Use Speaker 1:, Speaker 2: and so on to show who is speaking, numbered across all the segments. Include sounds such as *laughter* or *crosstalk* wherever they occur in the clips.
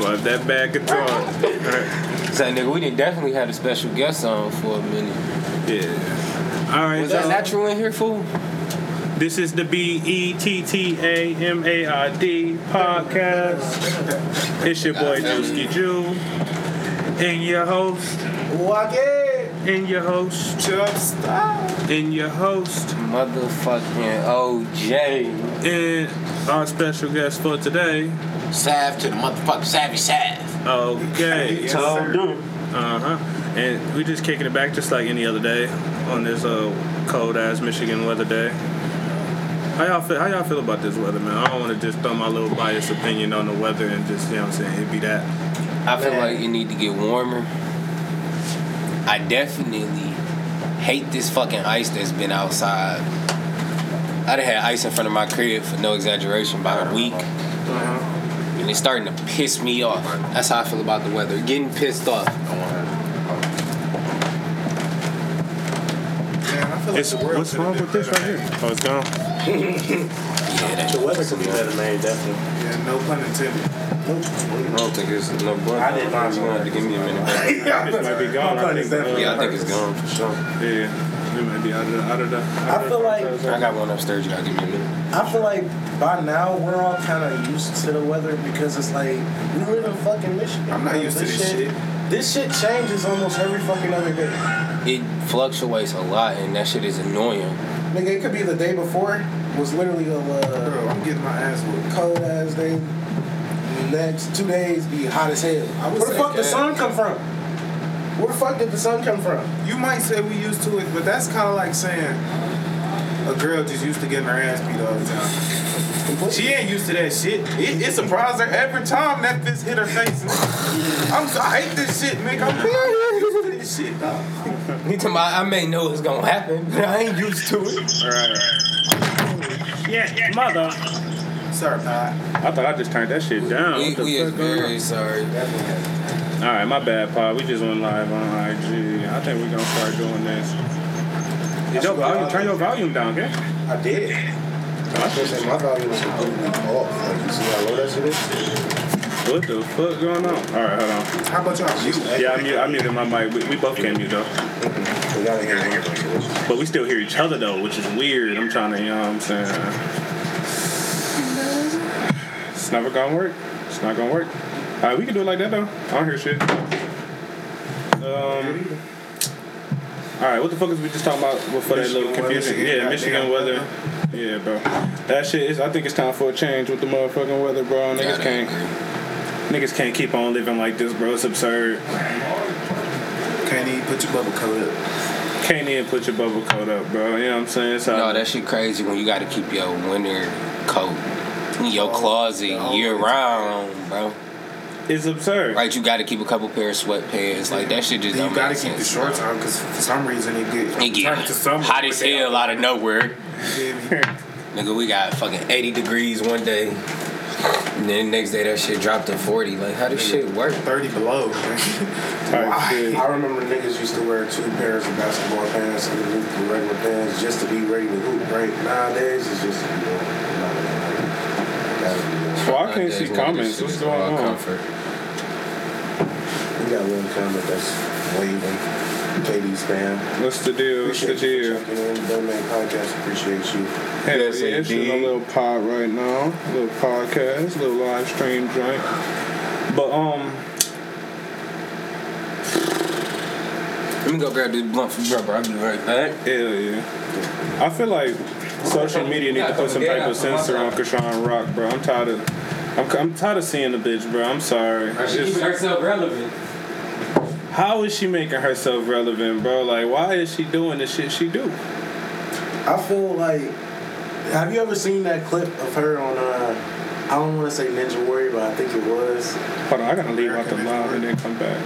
Speaker 1: Love that bad guitar.
Speaker 2: So nigga, we didn't definitely had a special guest on for a minute.
Speaker 1: Yeah. All right.
Speaker 2: Was that natural in here, fool?
Speaker 1: This is the B E T T A M A I D podcast. It's your boy Dusky Jew. And your host.
Speaker 3: Walk.
Speaker 1: And your host.
Speaker 3: Chub.
Speaker 1: And your host.
Speaker 2: Motherfucking OJ.
Speaker 1: And our special guest for today.
Speaker 4: Salve to the motherfucking savvy salve.
Speaker 1: Okay.
Speaker 3: Yes, sir.
Speaker 1: Uh huh. And we just kicking it back just like any other day on this uh, cold ass Michigan weather day. How y'all feel? How y'all feel about this weather, man? I don't want to just throw my little biased opinion on the weather and just you know what I'm saying it be that.
Speaker 2: I feel
Speaker 3: Man.
Speaker 2: like it need to get warmer. I definitely hate this fucking ice that's been outside. I done had ice in front of my crib for no exaggeration about a week. And it's starting to piss me off. That's how I feel about the weather. Getting pissed off.
Speaker 3: Man, I feel like
Speaker 1: It's, what's wrong with this right here? Oh, it's gone. *laughs*
Speaker 2: Yeah, that
Speaker 5: The weather could be better, man, definitely.
Speaker 3: Yeah, no pun intended.
Speaker 2: I don't think it's no boy.
Speaker 5: I did not
Speaker 2: You gonna have to give me a minute. *laughs*
Speaker 1: This might be gone. I think. uh,
Speaker 2: Yeah, I think it's gone for sure.
Speaker 1: Yeah, it might be out of the. Out of the out
Speaker 5: I feel like-
Speaker 2: I got one upstairs. You gotta give me a minute.
Speaker 5: I feel like by now we're all kind of used to the weather because it's like we live in fucking Michigan.
Speaker 3: I'm not
Speaker 5: bro.
Speaker 3: used to this shit.
Speaker 5: This shit changes almost every fucking other day.
Speaker 2: It fluctuates a lot, and that shit is annoying.
Speaker 5: Nigga, it could be the day before was literally a uh,
Speaker 3: Bro, I'm getting my ass whooped.
Speaker 5: cold ass day. Next two days be hot as hell.
Speaker 3: I
Speaker 5: Where the
Speaker 3: say
Speaker 5: fuck the sun come from? Where the fuck did the sun come from?
Speaker 3: You might say we used to it, but that's kind of like saying a girl just used to getting her ass beat all the time. She ain't used to that shit. It, it surprised her every time that fist hit her face. I'm so, I hate this shit, nigga. I'm not used to this shit, dog.
Speaker 2: He talking about, I may know it's gonna happen, but I ain't used to it.
Speaker 1: Right. Yeah, mother.
Speaker 3: Sorry, Pat.
Speaker 1: I thought I just turned that shit down.
Speaker 2: We,
Speaker 1: What
Speaker 2: we is
Speaker 1: fuck on?
Speaker 2: very sorry.
Speaker 1: All right, my bad, Paul. We just went live on IG. I think we're gonna start doing this. Is your volume? Turn your volume down, okay?
Speaker 5: I did. I just said my volume was completely off. Like you see how low that shit is?
Speaker 1: What the fuck going on? All right, hold on.
Speaker 3: How about y'all mute?
Speaker 1: Yeah, I, mute, I muted my mic. We, we both can mute though,
Speaker 5: We gotta hear
Speaker 1: but we still hear each other though, which is weird. I'm trying to, you know what I'm saying? It's never gonna work. It's not gonna work. All right, we can do it like that though. I don't hear shit. Um. All right, what the fuck is we just talking about before that little
Speaker 3: Michigan weather,
Speaker 1: confusion?
Speaker 3: yeah,
Speaker 1: Yeah, Michigan weather. Yeah, bro. That shit is. I think it's time for a change with the motherfucking weather, bro. Niggas
Speaker 2: Gotta
Speaker 1: can't. Niggas can't keep on living like this, bro. It's absurd.
Speaker 3: Can't even put your bubble coat up.
Speaker 1: Can't even put your bubble coat up, bro. You know what I'm saying? So
Speaker 2: No, that shit crazy when you gotta keep your winter coat in your closet year round, bro.
Speaker 1: It's absurd.
Speaker 2: Right, you gotta keep a couple pair of sweatpants. Like that shit just
Speaker 3: you gotta
Speaker 2: make
Speaker 3: keep the shorts on because for some reason it get
Speaker 2: It
Speaker 3: turned
Speaker 2: get
Speaker 3: to summer.
Speaker 2: hot as hell out of nowhere. *laughs* Nigga, we got fucking 80 degrees one day. And then the next day that shit dropped to 40. Like, how this shit work?
Speaker 3: 30 below. man.
Speaker 1: Type *laughs* shit.
Speaker 5: I remember niggas used to wear two pairs of basketball pants and the regular pants just to be ready to hoop. Right nowadays, it's just you know. not like that.
Speaker 1: Well, I can't see comments.
Speaker 2: this
Speaker 1: What's
Speaker 2: is
Speaker 1: going
Speaker 2: all
Speaker 1: on?
Speaker 2: Comfort.
Speaker 5: We got one comment that's waving. KD's fan.
Speaker 1: What's the deal? What's the
Speaker 5: Appreciate you
Speaker 1: deal?
Speaker 5: for checking in. Domain podcast. Appreciate you.
Speaker 1: Hey,
Speaker 2: Yes,
Speaker 1: yeah, it's a little pod right now, A little podcast, a little live stream joint. But um,
Speaker 2: Let me go grab this blunt from rubber. I'll be right back.
Speaker 1: hell yeah. I feel like social media need to put some type of censor on Chrisean Rock, bro. I'm tired of. I'm, I'm tired of seeing the bitch, bro. I'm sorry. It's just-
Speaker 2: herself relevant.
Speaker 1: How is she making herself relevant, bro? Like, why is she doing the shit she do?
Speaker 5: I feel like. Have you ever seen that clip of her on? uh I don't want to say Ninja Warrior, but I think it was.
Speaker 1: Hold on, I gotta leave out the
Speaker 3: American
Speaker 1: and then come back.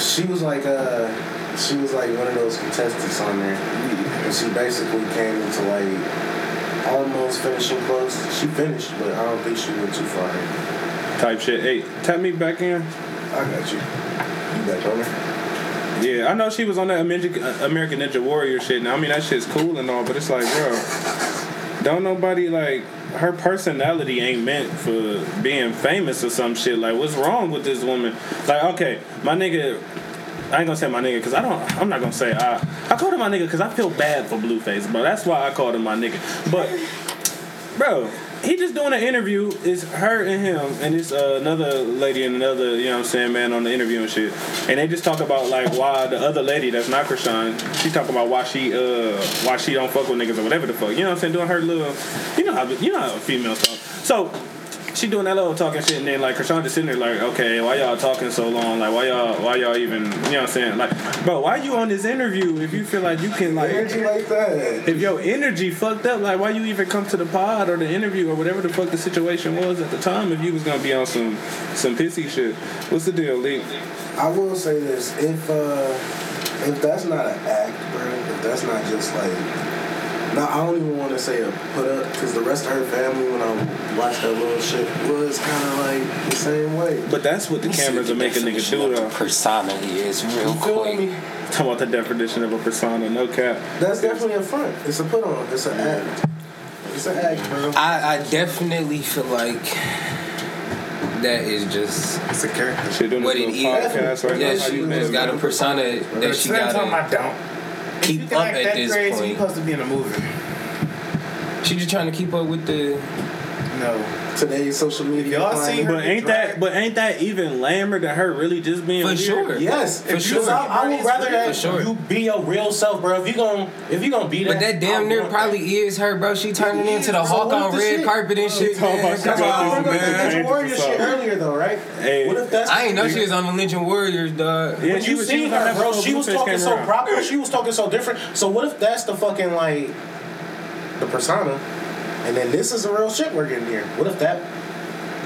Speaker 5: She was like uh she was like one of those contestants on there, and she basically came into like almost finishing close. She finished, but I don't think she went too far.
Speaker 1: Type shit. Hey, tap me back in.
Speaker 5: I got you.
Speaker 1: Yeah, I know she was on that American Ninja Warrior shit. Now, I mean that shit's cool and all, but it's like, bro, don't nobody like her personality ain't meant for being famous or some shit. Like, what's wrong with this woman? Like, okay, my nigga. I ain't gonna say my nigga because I don't. I'm not gonna say I. I called him my nigga because I feel bad for Blueface, bro. That's why I called him my nigga. But, bro, he just doing an interview. It's her and him, and it's uh, another lady and another, you know what I'm saying, man, on the interview and shit. And they just talk about like why the other lady that's not Chrisean, she talking about why she uh why she don't fuck with niggas or whatever the fuck. You know what I'm saying? Doing her little, you know how you know how females talk. So she doing that little talking shit, and then like Chrisean just sitting there like, okay, why y'all talking so long? Like why y'all why y'all even you know what I'm saying? Like, bro, why you on this interview if you feel like you can like
Speaker 5: Energy like that.
Speaker 1: if your energy fucked up, like why you even come to the pod or the interview or whatever the fuck the situation was at the time if you was gonna be on some some pissy shit. What's the deal, Lee?
Speaker 5: I will say this: if uh, if that's not an act, bro, if that's not just like, no, I don't even want to say a put up because the rest of her family, when I watched that little shit, was kind of like the same way.
Speaker 1: But that's what the cameras are making niggas do though.
Speaker 2: Persona is real
Speaker 5: You feel
Speaker 2: quick.
Speaker 5: me?
Speaker 1: Talking about the definition of a persona, no cap.
Speaker 5: That's definitely a front. It's a put on. It's an act. It's an act, bro.
Speaker 2: I, I definitely feel like that is just
Speaker 3: It's a character.
Speaker 1: Shit doing
Speaker 2: what
Speaker 1: this
Speaker 2: it
Speaker 1: little
Speaker 2: is.
Speaker 1: podcast right
Speaker 2: yeah,
Speaker 1: now. How
Speaker 2: she
Speaker 1: you
Speaker 2: has got a persona that she
Speaker 3: same time,
Speaker 2: got
Speaker 3: I don't.
Speaker 2: Keep up
Speaker 3: act
Speaker 2: at this
Speaker 3: crazy,
Speaker 2: point.
Speaker 3: You supposed to be in a movie.
Speaker 2: She just trying to keep up with the.
Speaker 3: No.
Speaker 5: Today's social media.
Speaker 3: y'all seen her-
Speaker 1: But ain't that but ain't that even lamer than her really just being
Speaker 2: For
Speaker 1: weird?
Speaker 2: sure.
Speaker 5: Yes,
Speaker 2: For sure.
Speaker 5: you, I, I would rather that
Speaker 2: sure.
Speaker 5: you be your real self, bro. If you gon' if you gonna be that,
Speaker 2: But that damn
Speaker 5: I
Speaker 2: near probably
Speaker 5: that.
Speaker 2: is her, bro. She turning into the
Speaker 5: is. So
Speaker 2: Hawk on
Speaker 5: the
Speaker 2: red
Speaker 5: shit-
Speaker 2: carpet and oh, shit.
Speaker 1: Talking
Speaker 2: Man.
Speaker 1: about
Speaker 2: Come
Speaker 1: she
Speaker 5: That's
Speaker 1: got
Speaker 5: why
Speaker 2: on,
Speaker 5: I brought up the
Speaker 2: man.
Speaker 5: Ninja Warrior
Speaker 1: Changes
Speaker 5: shit earlier, though, right?
Speaker 1: Hey.
Speaker 5: What if that's
Speaker 2: I ain't know she was on the Lynching Warriors, dog.
Speaker 1: Yeah,
Speaker 5: When
Speaker 1: she
Speaker 5: you
Speaker 1: was- she
Speaker 5: seen
Speaker 1: was on
Speaker 5: her, bro, she was talking so
Speaker 1: around.
Speaker 5: proper. She was talking so different. So what if that's the fucking like the persona, and then this is the real shit we're getting here? What if that?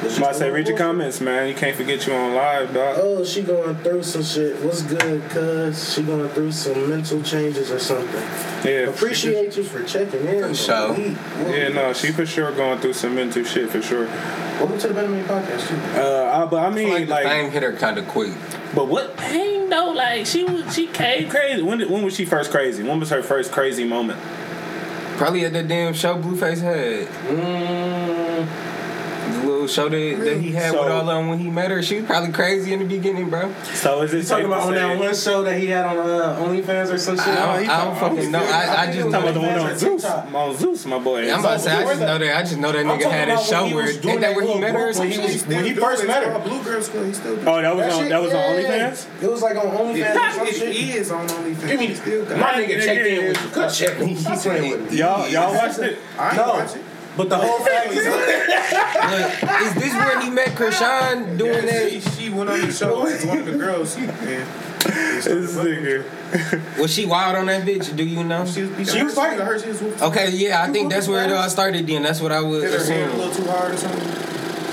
Speaker 5: was just
Speaker 1: I
Speaker 5: a
Speaker 1: say read your
Speaker 5: bullshit?
Speaker 1: comments, man. You can't forget you on live, dog.
Speaker 5: Oh, she going through some shit. What's good, cuz? She going through some mental changes or something.
Speaker 1: Yeah.
Speaker 5: Appreciate you for checking in.
Speaker 2: For sure.
Speaker 1: Yeah, no, she for sure going through some mental shit for sure.
Speaker 5: Welcome to the BettaMaid Podcast, too.
Speaker 1: Uh, I, but I
Speaker 2: I feel
Speaker 1: mean,
Speaker 2: like the
Speaker 1: like,
Speaker 2: fame hit her kind of quick.
Speaker 1: but what pain though? Like, she was she came crazy. When did, when was she first crazy? When was her first crazy moment?
Speaker 2: Probably at that damn show Blueface had.
Speaker 5: Mm,
Speaker 2: The little show that, that he had
Speaker 1: So-
Speaker 2: with all of them when he met her. She was probably crazy in the beginning, bro.
Speaker 1: So is it
Speaker 5: talking about on that one show that he had on uh, OnlyFans or some shit?
Speaker 2: I don't,
Speaker 1: he
Speaker 2: I don't fucking know. I, I
Speaker 5: think
Speaker 2: just
Speaker 5: it
Speaker 1: Talking about the one on Zeus,
Speaker 5: TikTok.
Speaker 1: on Zeus, my boy.
Speaker 2: I'm about to say, I just know that. I just know that nigga had a show
Speaker 5: when he
Speaker 2: where ain't that where he met her or
Speaker 5: group
Speaker 2: some
Speaker 5: when he
Speaker 2: shit?
Speaker 5: was- when he first met her.
Speaker 3: Blue Girls Club, he still
Speaker 1: Oh, that was
Speaker 5: That
Speaker 1: on that was on
Speaker 5: yeah.
Speaker 1: OnlyFans.
Speaker 5: It was like on OnlyFans or some
Speaker 3: It is on OnlyFans.
Speaker 5: Give me
Speaker 3: still got
Speaker 5: my nigga checked in with you. Good check. He's playing with me.
Speaker 1: Y'all y'all watched it?
Speaker 3: I ain't
Speaker 5: No,
Speaker 3: watch it.
Speaker 5: But the whole family. *laughs*
Speaker 2: Look, is this where he met Chrisean doing
Speaker 3: Yeah,
Speaker 2: that?
Speaker 3: she went on the show as one of the girls. *laughs* Yeah.
Speaker 1: This nigga.
Speaker 2: Was she wild on that bitch? Do you know?
Speaker 3: She was,
Speaker 5: She was
Speaker 3: like,
Speaker 5: fighting.
Speaker 3: her. She was whooping.
Speaker 2: Okay, yeah, I think that's where it all started. Then that's what I would
Speaker 3: Hit her hand a
Speaker 2: assume.
Speaker 3: little too hard or something.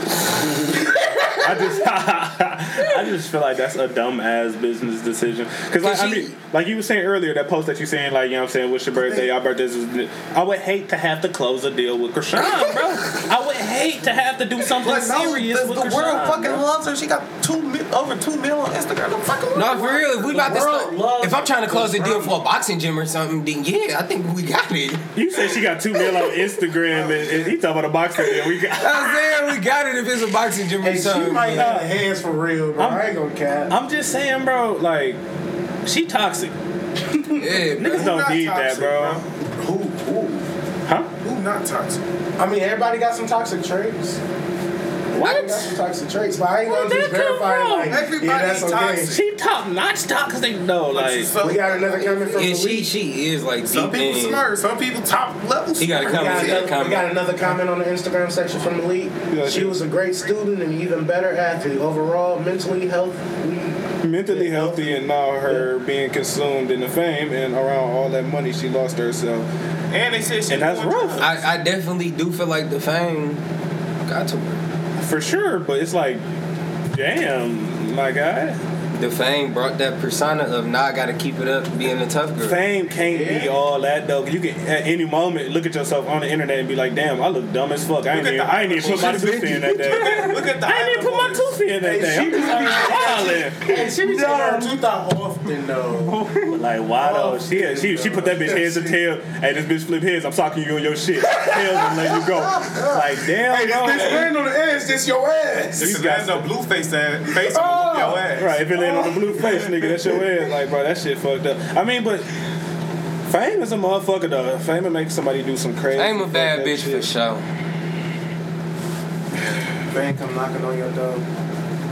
Speaker 1: I just, *laughs* I just feel like that's a dumb ass business decision. Cause like
Speaker 2: Cause
Speaker 1: I mean, like you were saying earlier, that post that you saying, like you know, what I'm saying, what's your birthday? Our birthdays is. I would hate to have to close a deal with Chrisean, bro. *laughs* I would hate to have to do something
Speaker 3: But no,
Speaker 1: serious
Speaker 3: the,
Speaker 1: with
Speaker 3: the
Speaker 1: Chrisean.
Speaker 3: world fucking
Speaker 1: bro.
Speaker 3: loves her. She got two mil, over two mil on Instagram. The fucking
Speaker 2: No, for real. If we about to start, if I'm trying to close a deal for a boxing gym or something, then yeah, I think we got it.
Speaker 1: You said she got two mil on Instagram, and, and he talking about a boxing deal. We got. *laughs*
Speaker 2: I'm saying we got it if it's a boxing gym or
Speaker 5: Hey, she might
Speaker 2: bro.
Speaker 5: have hands for real, bro.
Speaker 1: I'm-
Speaker 5: I ain't gonna cap.
Speaker 1: I'm just saying, bro. Like, she toxic. *laughs*
Speaker 2: Yeah, bro.
Speaker 1: Niggas don't
Speaker 3: not
Speaker 1: need that,
Speaker 3: toxic,
Speaker 1: bro.
Speaker 5: Who? Who?
Speaker 1: Huh?
Speaker 3: Who not toxic?
Speaker 5: I mean, everybody got some toxic traits. Everybody got some toxic traits, but I ain't gonna
Speaker 1: Where'd
Speaker 5: just verify
Speaker 1: from?
Speaker 5: like, yeah,
Speaker 3: Everybody
Speaker 5: that's okay.
Speaker 3: toxic.
Speaker 1: She top notch toxic. They know, like.
Speaker 3: So
Speaker 5: We got another comment from
Speaker 2: Yeah,
Speaker 5: the
Speaker 2: she
Speaker 5: week.
Speaker 2: she is like
Speaker 3: some people
Speaker 2: in.
Speaker 3: smart. Some people top level.
Speaker 2: He got a
Speaker 5: We got,
Speaker 2: comment.
Speaker 5: another,
Speaker 2: comment.
Speaker 5: we got another comment on the Instagram section from the league. She
Speaker 1: she-
Speaker 5: was a great student and even better athlete. Overall, mentally healthy.
Speaker 1: mentally healthy and now her being consumed in the fame and around all that money she lost herself.
Speaker 3: And they said she
Speaker 1: And that's rough.
Speaker 2: I, I definitely do feel like the fame got to her.
Speaker 1: For sure, but it's like, damn, my guy.
Speaker 2: The fame brought that persona of now I gotta keep it up being a tough girl.
Speaker 1: Fame can't be all that though. You can at any moment look at yourself on the internet and be like, damn, I look dumb as fuck. I ain't even, I ain't even put my tooth in that day. *laughs*
Speaker 3: Look at the
Speaker 1: I ain't even put my
Speaker 3: Island
Speaker 1: tooth in that
Speaker 5: Hey,
Speaker 1: thing.
Speaker 5: she
Speaker 1: I'm just like, wildin'.
Speaker 5: Hey, she be taking her tooth out often though. *laughs*
Speaker 1: Like, why though? She, she, she put that bitch heads and tail. Hey, this bitch flip heads. I'm talking you on your shit. Tails and let you go. Like, damn,
Speaker 5: Hey, this bitch laying on the edge, this your ass.
Speaker 3: This
Speaker 1: You
Speaker 3: is
Speaker 1: got
Speaker 3: that's a blue face ass face on
Speaker 5: Oh.
Speaker 3: your ass.
Speaker 1: Right, if on the blue face, nigga, that's your ass. Like, bro, that shit fucked up. I mean, but fame is a motherfucker, though. Fame will make somebody do some crazy.
Speaker 2: I'm a bad
Speaker 1: fucked up
Speaker 2: bitch
Speaker 1: shit.
Speaker 2: for sure.
Speaker 5: Fan come knocking on your door.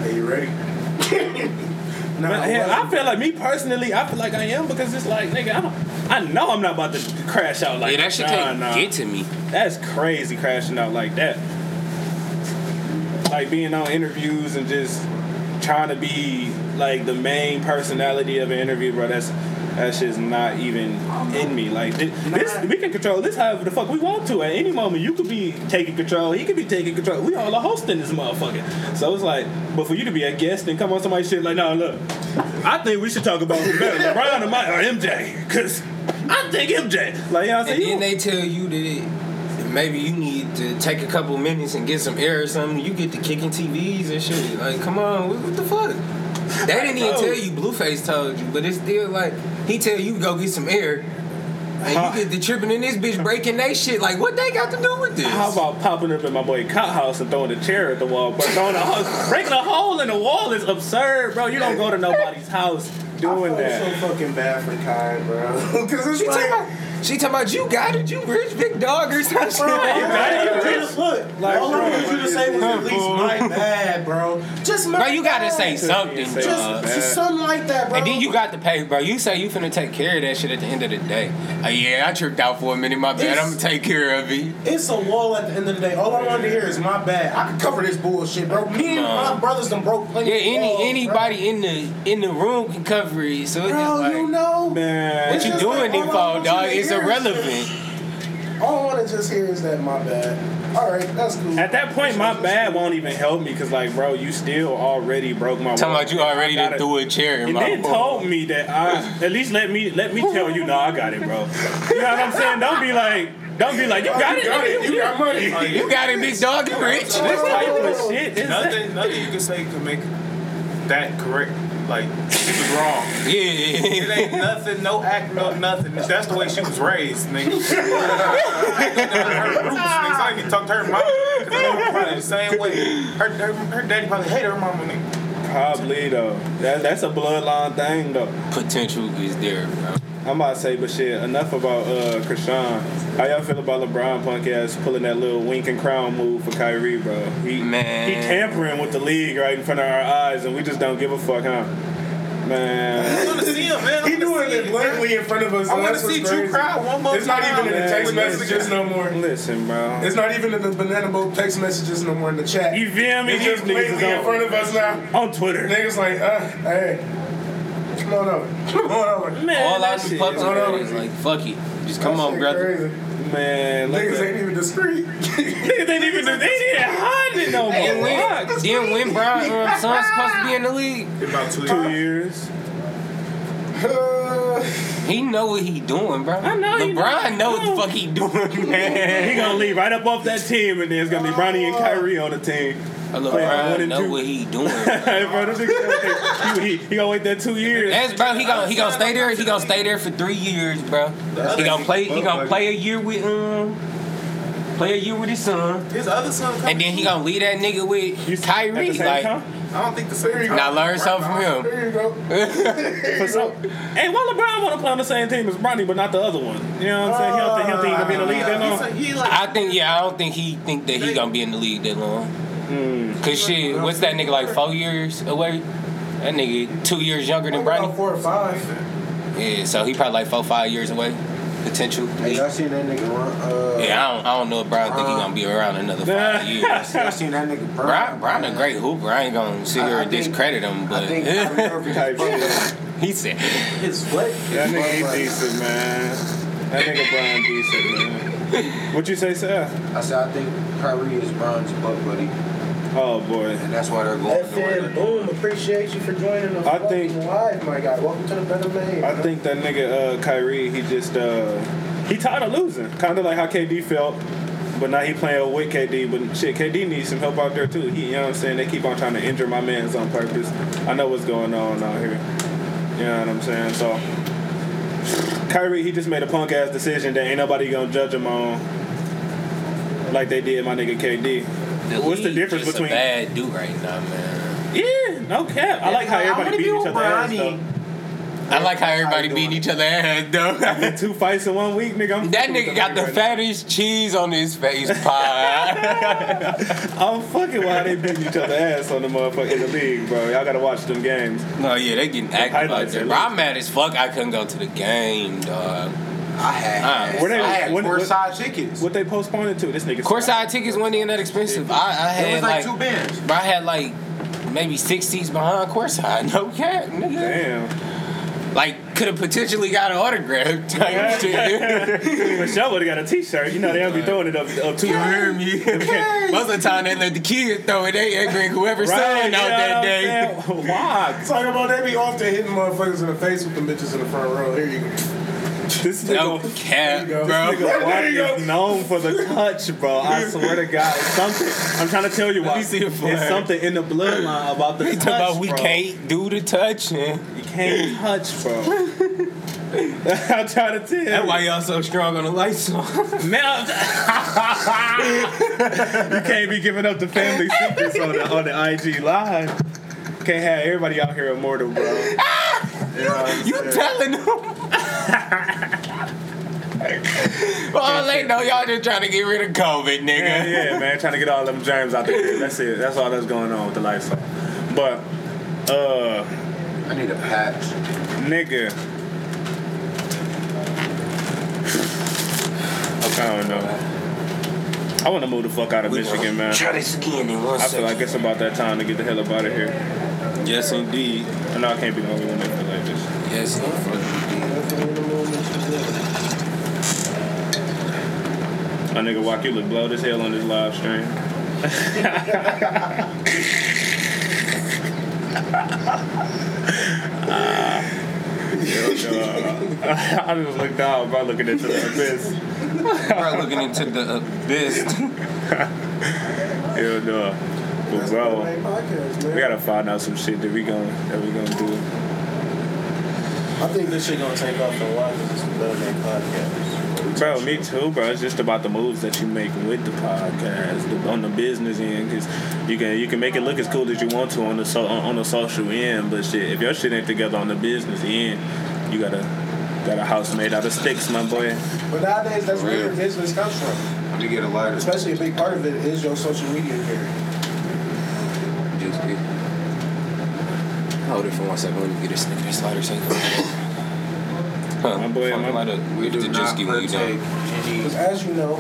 Speaker 5: Are you ready? *laughs* no,
Speaker 1: But, hell. I feel like me personally, I feel like I am because it's like, nigga, I, don't, I know I'm not about to crash out like
Speaker 2: yeah, that shit
Speaker 1: nah,
Speaker 2: can't
Speaker 1: nah.
Speaker 2: get to me.
Speaker 1: That's crazy crashing out like that. Like being on interviews and just trying to be like the main personality of an interview, bro. That's that shit's not even in me. Like thi- this, we can control this however the fuck we want to. At any moment, you could be taking control. He could be taking control. We all are hosting this motherfucker. So it's like, but for you to be a guest and come on somebody's shit like, no, look, I think we should talk about better, LeBron or, my, or MJ, because I think MJ. Like, you know what I'm
Speaker 2: And
Speaker 1: saying?
Speaker 2: then they tell you that maybe you need to take a couple minutes and get some air or something. You get to kicking TVs and shit. Like, come on, what, what the fuck? They didn't even tell you Blueface told you, but it's still like he tell you go get some air. And
Speaker 1: Huh.
Speaker 2: you get the tripping in this bitch breaking they shit. Like, what they got to do with this?
Speaker 1: How about popping up in my boy Cot house and throwing a chair at the wall? But throwing a house, breaking a hole in the wall is absurd, bro. You don't go to nobody's house doing
Speaker 5: I feel
Speaker 1: that.
Speaker 5: so fucking bad for Kai, bro. *laughs* Because it's
Speaker 2: she
Speaker 5: like,
Speaker 2: talking about, she talking about you got it, you rich big dog or some shit.
Speaker 5: Bro,
Speaker 1: got it.
Speaker 5: just look.
Speaker 1: Like,
Speaker 5: all I
Speaker 1: bro,
Speaker 5: wanted you to say was at least my bad, bro. Just my
Speaker 2: Bro, you gotta
Speaker 5: bad.
Speaker 2: say something,
Speaker 1: Say
Speaker 2: dog.
Speaker 5: Just something like that, bro.
Speaker 2: And then you got to pay, bro. You say you finna take care of that shit at the end of the day. Uh, yeah, I tripped out for a minute. My bad.
Speaker 5: It's-
Speaker 2: I'm gonna take care of it.
Speaker 5: It's a wall at the end of the day. All I wanted to hear is my bad. I can cover this bullshit, bro. Me and my
Speaker 2: Nah.
Speaker 5: brothers done broke plenty
Speaker 2: Yeah, any
Speaker 5: walls,
Speaker 2: anybody in the in the room can cover it. So
Speaker 5: Bro,
Speaker 2: it's
Speaker 5: bro
Speaker 2: just
Speaker 5: you know.
Speaker 1: Man,
Speaker 2: what you doing
Speaker 5: like,
Speaker 2: it for, dog? It's
Speaker 5: is
Speaker 2: irrelevant.
Speaker 5: All I want to just hear is that my bad. All right, that's cool.
Speaker 1: at that point, my bad won't even help me because, like, bro, you still already broke my.
Speaker 2: Talking
Speaker 1: wall.
Speaker 2: about you already
Speaker 1: I
Speaker 2: done
Speaker 1: gotta-
Speaker 2: threw a chair in
Speaker 1: And then told me that I at least let me let me tell you, no, I got it, bro. You know what I'm saying? Don't be like, don't be like, you got it, nigga.
Speaker 5: You got money. *laughs*
Speaker 2: You got it, big dog. You rich.
Speaker 1: This type of shit
Speaker 3: Nothing, nothing you can say could make that correct. Like she was wrong. *laughs* Yeah, it
Speaker 2: Yeah.
Speaker 3: ain't nothing, no act, no nothing. That's the way she was raised, nigga. *laughs* her roots, nigga. So I need to talk to her mom. Cause they were probably the same way. Her, her, her daddy probably hated her mama, nigga.
Speaker 1: Probably though. That that's a bloodline thing though.
Speaker 2: Potential is there, bro.
Speaker 1: I'm about to say, but shit, enough about uh Chrisean. How y'all feel about LeBron punk ass pulling that little wink and crown move for Kyrie, bro? He
Speaker 2: Man.
Speaker 1: he tampering with the league right in front of our eyes, and we just don't give a fuck, huh? Man.
Speaker 3: I
Speaker 1: Man,
Speaker 3: want to see him, man. I
Speaker 5: He doing it blatantly in front of us.
Speaker 3: I want to
Speaker 5: That's what's
Speaker 3: see Drew
Speaker 5: crazy.
Speaker 3: cry one more
Speaker 5: It's not
Speaker 3: time.
Speaker 5: even in the text
Speaker 1: man.
Speaker 5: messages no more.
Speaker 1: listen, bro.
Speaker 5: It's not even in the banana boat text messages no more in the chat.
Speaker 1: You feel me?
Speaker 5: It's just
Speaker 1: niggas is
Speaker 5: blatantly in front of us now.
Speaker 1: on Twitter.
Speaker 5: Niggas like, uh, hey, come on over, come on over.
Speaker 1: Man,
Speaker 2: All
Speaker 1: that
Speaker 2: out the
Speaker 1: shit-
Speaker 2: pups
Speaker 5: Hold on.
Speaker 2: is like, fuck it. Just come
Speaker 5: That
Speaker 2: on, brother.
Speaker 5: Crazy.
Speaker 1: Man, like
Speaker 5: Niggas
Speaker 1: that.
Speaker 5: ain't even discreet. *laughs*
Speaker 1: Niggas ain't even they didn't hide it no
Speaker 2: And
Speaker 1: more.
Speaker 2: when, then when Brian um, son's supposed to be in the league,
Speaker 3: About two
Speaker 1: Two
Speaker 3: years.
Speaker 1: years. *sighs*
Speaker 5: Uh,
Speaker 2: he know what he doing, bro.
Speaker 1: I know he
Speaker 2: LeBron
Speaker 1: know.
Speaker 2: know what the fuck he doing, *laughs* man.
Speaker 1: He gonna leave right up off that team, and then it's gonna be Bronny and Kyrie on the team.
Speaker 2: Uh,
Speaker 1: Play one
Speaker 2: LeBron
Speaker 1: and
Speaker 2: know
Speaker 1: two.
Speaker 2: what he doing. *laughs*
Speaker 1: Hey, bro, them niggas- he, he, he gonna wait that two years.
Speaker 2: That's bro. He gonna he gonna stay there. He gonna stay there for three years, bro. He gonna play. He gonna play a year with um, play a year with his son,
Speaker 3: His other son,
Speaker 2: and then he gonna leave that nigga with Kyrie.
Speaker 1: At the same
Speaker 2: Like,
Speaker 1: time?
Speaker 3: I don't think the same.
Speaker 2: now learn something from him.
Speaker 5: there you go.
Speaker 1: For some, hey, why LeBron want to play on the same team as Bronny, but not the other one? You know what I'm saying? He don't think, he don't think he gonna be in the league that long.
Speaker 2: I think yeah. I don't think he think that he gonna be in the league that long. Cause shit, what's that nigga like four years away? That nigga two years younger than
Speaker 5: About
Speaker 2: Bronny.
Speaker 5: four or five.
Speaker 2: Yeah, so he probably like four five years away. Potential.
Speaker 6: Hey, y'all seen that nigga run? Uh,
Speaker 2: Yeah, I don't, I don't know if Brian think he gonna be around another five *laughs* years.
Speaker 6: Y'all seen that nigga?
Speaker 2: Brian, Brian a great hooper. I ain't gonna sit here and discredit him, but
Speaker 6: I think Kyrie *laughs* Irving
Speaker 1: Type shit.
Speaker 2: he said
Speaker 6: his foot.
Speaker 1: That nigga he decent, man. That nigga Brian decent, man. What you say, Seth?
Speaker 6: I said I think Kyrie is Bron's butt buddy,
Speaker 1: Oh boy.
Speaker 6: and that's why they're going for
Speaker 5: FN,
Speaker 6: it.
Speaker 5: boom, appreciate you for joining the
Speaker 1: I think-
Speaker 5: live, my guy. Welcome to the BettaMaid.
Speaker 1: I think that nigga uh, Kyrie, he just uh, he tired of losing, kind of like how KD felt. But now he playing with KD. But shit, KD needs some help out there too. He, you know what I'm saying? They keep on trying to injure my man's on purpose. I know what's going on out here. You know what I'm saying? So Kyrie, he just made a punk ass decision that ain't nobody gonna judge him on, like they did my nigga KD. What's the
Speaker 2: league
Speaker 1: difference
Speaker 2: just
Speaker 1: between?
Speaker 2: a bad dude right now, man?
Speaker 1: Yeah, no cap. I like how everybody
Speaker 6: wanna
Speaker 1: beat each other ass though.
Speaker 2: I like how everybody
Speaker 6: you
Speaker 2: beating each other ass though.
Speaker 1: In two fights in one week, nigga. I'm
Speaker 2: That
Speaker 1: fucking with
Speaker 2: nigga got the
Speaker 1: right now.
Speaker 2: fattest cheese on his face pie. *laughs*
Speaker 1: I'm fucking why they beat each other ass on the motherfucker in the league, bro. Y'all gotta watch them games.
Speaker 2: no, yeah, they getting active out
Speaker 1: highlights
Speaker 2: there. Bro. I'm mad as fuck. I couldn't go to the game, dog.
Speaker 6: I had,
Speaker 2: Uh,
Speaker 1: Were they-
Speaker 6: I had
Speaker 1: when-
Speaker 6: four
Speaker 1: what-
Speaker 6: side tickets.
Speaker 1: What they postponed it to? This nigga.
Speaker 2: Courtside tickets wasn't even that expensive. I, I
Speaker 6: It
Speaker 2: had
Speaker 6: was
Speaker 2: like,
Speaker 6: like, two bands.
Speaker 2: bro, I had like maybe six seats behind courtside. *laughs* No cap, nigga.
Speaker 1: Damn.
Speaker 2: Like could have potentially got an autograph type shit. *laughs*
Speaker 1: Michelle would have got a T-shirt. You know they don't be throwing it up, oh, up too
Speaker 2: You heard me? *laughs* *laughs* Most of the time they let the kids throw it. They agreeing whoever
Speaker 1: Right,
Speaker 2: signed
Speaker 1: you
Speaker 2: out
Speaker 1: know
Speaker 2: that
Speaker 1: what
Speaker 2: day.
Speaker 1: Why?
Speaker 5: Talking about they be off there hitting motherfuckers in the face with them bitches in the front row. Here you go. *laughs*
Speaker 1: This
Speaker 2: No
Speaker 1: nigga.
Speaker 2: cap,
Speaker 5: you go.
Speaker 2: bro.
Speaker 1: Nigga Watt is known for the touch, bro. I *laughs* swear to God, it's something. I'm trying to tell you why.
Speaker 2: me see the
Speaker 1: It's something in the bloodline about the touch,
Speaker 2: about we
Speaker 1: bro.
Speaker 2: can't do the touching.
Speaker 1: You can't touch, bro. *laughs* I'm trying to tell you.
Speaker 2: That's why y'all so strong on the lights on.
Speaker 1: Man, you can't be giving up the family secrets on the on the IG live. Can't have everybody out here immortal, bro. You know what I'm
Speaker 2: You
Speaker 1: saying?
Speaker 2: telling them? *laughs* well, they know y'all just trying to get rid of COVID, nigga.
Speaker 1: Yeah, yeah, man, trying to get all them germs out there. That's it. That's all that's going on with the lights on. But, uh,
Speaker 6: I need a patch.
Speaker 1: nigga. I don't know. I want to move the fuck out of
Speaker 2: We
Speaker 1: Michigan,
Speaker 2: gonna
Speaker 1: man.
Speaker 2: Try this again in one
Speaker 1: I feel like it's about that time to get the hell up out of here.
Speaker 2: Yes, indeed.
Speaker 1: I know I can't be the only one that feel like this.
Speaker 2: Yes, indeed.
Speaker 1: My nigga Walk, you look blowed as hell on this live stream. *laughs* I just looked down, bro, looking into the abyss.
Speaker 2: Bro, looking into the abyss. *laughs*
Speaker 1: Hell no. But bro, we gotta find out some shit that we gon' that we gonna do.
Speaker 5: I think this shit gonna take off for a while because it's the BettaMaid podcast.
Speaker 1: Bro, me too, bro. It's just about the moves that you make with the podcast, the, on the business end, because you can you can make it look as cool as you want to on the so, on, on the social end, but shit, if your shit ain't together on the business end, you gotta got a house made out of sticks, my boy.
Speaker 5: But nowadays, that's where
Speaker 6: Real.
Speaker 5: your business comes from.
Speaker 6: Let me get a lighter.
Speaker 5: Especially a big part of it is your social media career.
Speaker 2: Just be. Hold it for one second. Let me get this nigga this lighter so Huh,
Speaker 1: My boy,
Speaker 2: fucking
Speaker 1: my-
Speaker 2: light up.
Speaker 6: We do
Speaker 2: the
Speaker 6: not
Speaker 2: Jiski when you
Speaker 6: partake
Speaker 2: done.
Speaker 5: Because as you know,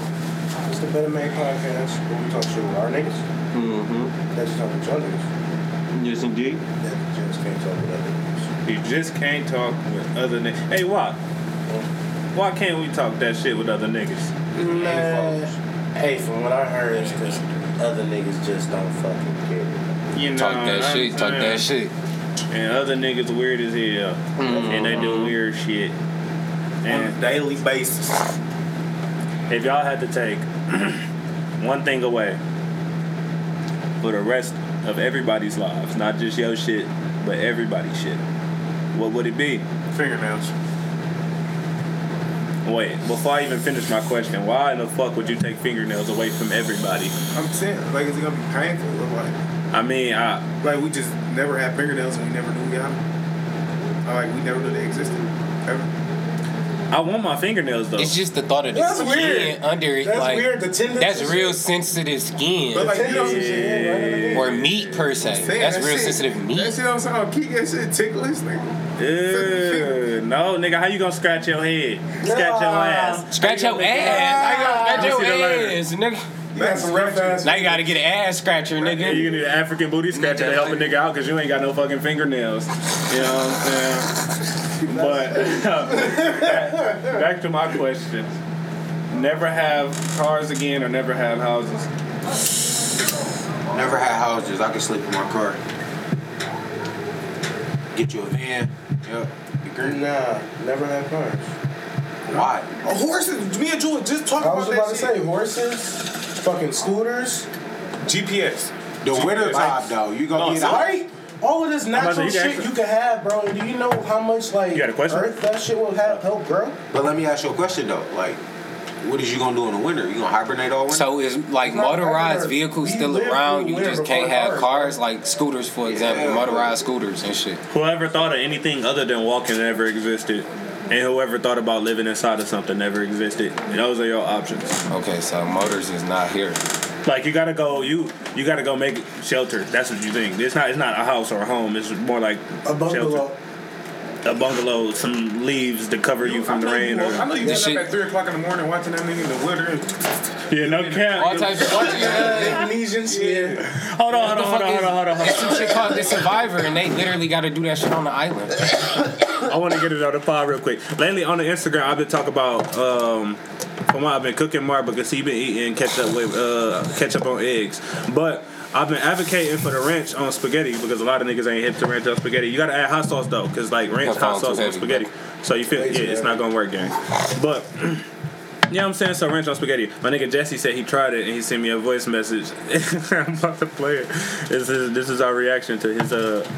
Speaker 5: it's the BettaMaid podcast where we talk shit with our niggas.
Speaker 2: Mm-hmm.
Speaker 5: That's talk with your niggas.
Speaker 2: Yes, indeed.
Speaker 5: That just can't talk with other niggas.
Speaker 1: You just can't talk with other niggas. Hey, why? Why can't we talk that shit with other niggas?
Speaker 5: Man, hey, from what I heard, it's because other niggas just don't fucking care.
Speaker 1: You know,
Speaker 2: Talk that
Speaker 1: what
Speaker 2: shit.
Speaker 1: I'm
Speaker 2: Talk that shit.
Speaker 1: And other niggas weird as hell, and they do mm-hmm. weird shit.
Speaker 3: on a daily basis.
Speaker 1: if y'all had to take *clears throat* one thing away for the rest of everybody's lives, not just your shit, but everybody's shit, what would it be?
Speaker 3: Fingernails.
Speaker 1: Wait, before I even finish my question, why in the fuck would you take fingernails away from everybody?
Speaker 3: I'm saying, like, is it gonna be painful? Or like,
Speaker 1: I mean, I,
Speaker 3: like we just never had fingernails and we never knew we got them. Like we never knew they existed. Ever.
Speaker 1: I want my fingernails though.
Speaker 2: It's just the thought of the
Speaker 5: That's
Speaker 2: skin
Speaker 5: weird.
Speaker 2: under it.
Speaker 5: That's
Speaker 2: like,
Speaker 5: weird. The tendons
Speaker 2: That's real
Speaker 5: shit.
Speaker 2: sensitive skin.
Speaker 3: But like, you know,
Speaker 5: Tendons and shit, yeah, right under there.
Speaker 2: or meat per se.
Speaker 3: saying,
Speaker 2: That's
Speaker 3: that
Speaker 2: real
Speaker 3: shit-
Speaker 2: sensitive
Speaker 3: That
Speaker 2: meat.
Speaker 3: shit I'm saying, keep that shit ticklish, nigga.
Speaker 1: Ew, no, nigga, how you gonna scratch your head? Scratch your ass.
Speaker 2: Scratch your ass.
Speaker 1: Let me
Speaker 2: Scratch your ass, nigga.
Speaker 5: You got some rough ass.
Speaker 2: Now you gotta get an ass scratcher, nigga.
Speaker 1: Yeah,
Speaker 2: nigga.
Speaker 1: you need an African booty scratcher to help a nigga out because you ain't got no fucking fingernails. You know what I'm saying? But back, *laughs* back to my question. Never have cars again or never have houses.
Speaker 6: Never had houses. I could sleep in my car. Get you a van. Yep. Be great.
Speaker 5: Nah, never had cars.
Speaker 6: Why?
Speaker 3: Horses. Me and Jewel just talked about that.
Speaker 5: I
Speaker 3: about
Speaker 5: was
Speaker 3: that
Speaker 5: about to
Speaker 3: shit.
Speaker 5: say horses, fucking scooters,
Speaker 3: GPS.
Speaker 6: The winter time though, you gonna
Speaker 3: No,
Speaker 6: get
Speaker 3: so-
Speaker 6: out.
Speaker 5: right? All of this
Speaker 1: about to say,
Speaker 5: natural shit
Speaker 1: ask-
Speaker 5: you can have, bro. And do you know how much like
Speaker 1: You got a question?
Speaker 5: earth that shit will have, help grow?
Speaker 6: But let me ask you a question though. Like, what is you gonna do in the winter? You gonna hibernate all winter?
Speaker 2: So is like motorized vehicles
Speaker 5: We
Speaker 2: still around? You just can't have
Speaker 5: cars.
Speaker 2: cars like scooters, for example,
Speaker 6: Yeah.
Speaker 2: motorized scooters and shit.
Speaker 1: Whoever thought of anything other than walking ever existed. And whoever thought about living inside of something never existed. Those are your options.
Speaker 2: Okay, so motors is not here.
Speaker 1: Like you gotta go, you you gotta go make shelter. That's what you think. It's not it's not a house or a home. It's more like
Speaker 5: A bungalow.
Speaker 1: shelter. A bungalow, some leaves to cover you from the rain.
Speaker 3: I know you
Speaker 2: This
Speaker 3: up
Speaker 2: shit-
Speaker 3: at 3 o'clock in the morning watching that nigga in the winter.
Speaker 1: yeah, no cap.
Speaker 2: All types of watching *laughs*
Speaker 5: Indonesians, yeah.
Speaker 1: Hold on, hold on, hold on, hold on, hold on, hold
Speaker 2: It's some shit called The Survivor, and they literally got to do that shit on the island. *laughs*
Speaker 1: I want to get it on the pod real quick. Lately on the Instagram, I've been talking about. um for my, I've been cooking more because he been eating ketchup with uh, ketchup on eggs, but. I've been advocating for the ranch on spaghetti because a lot of niggas ain't hip to ranch on spaghetti. You gotta add hot sauce though, cause like ranch hot
Speaker 2: sounds too
Speaker 1: sauce on spaghetti. So you feel
Speaker 5: Way
Speaker 1: yeah, it's not gonna work, gang. But *clears throat* yeah, I'm saying so ranch on spaghetti. My nigga Jesse said he tried it and he sent me a voice message. *laughs* I'm about to play it. This is this is our reaction to his uh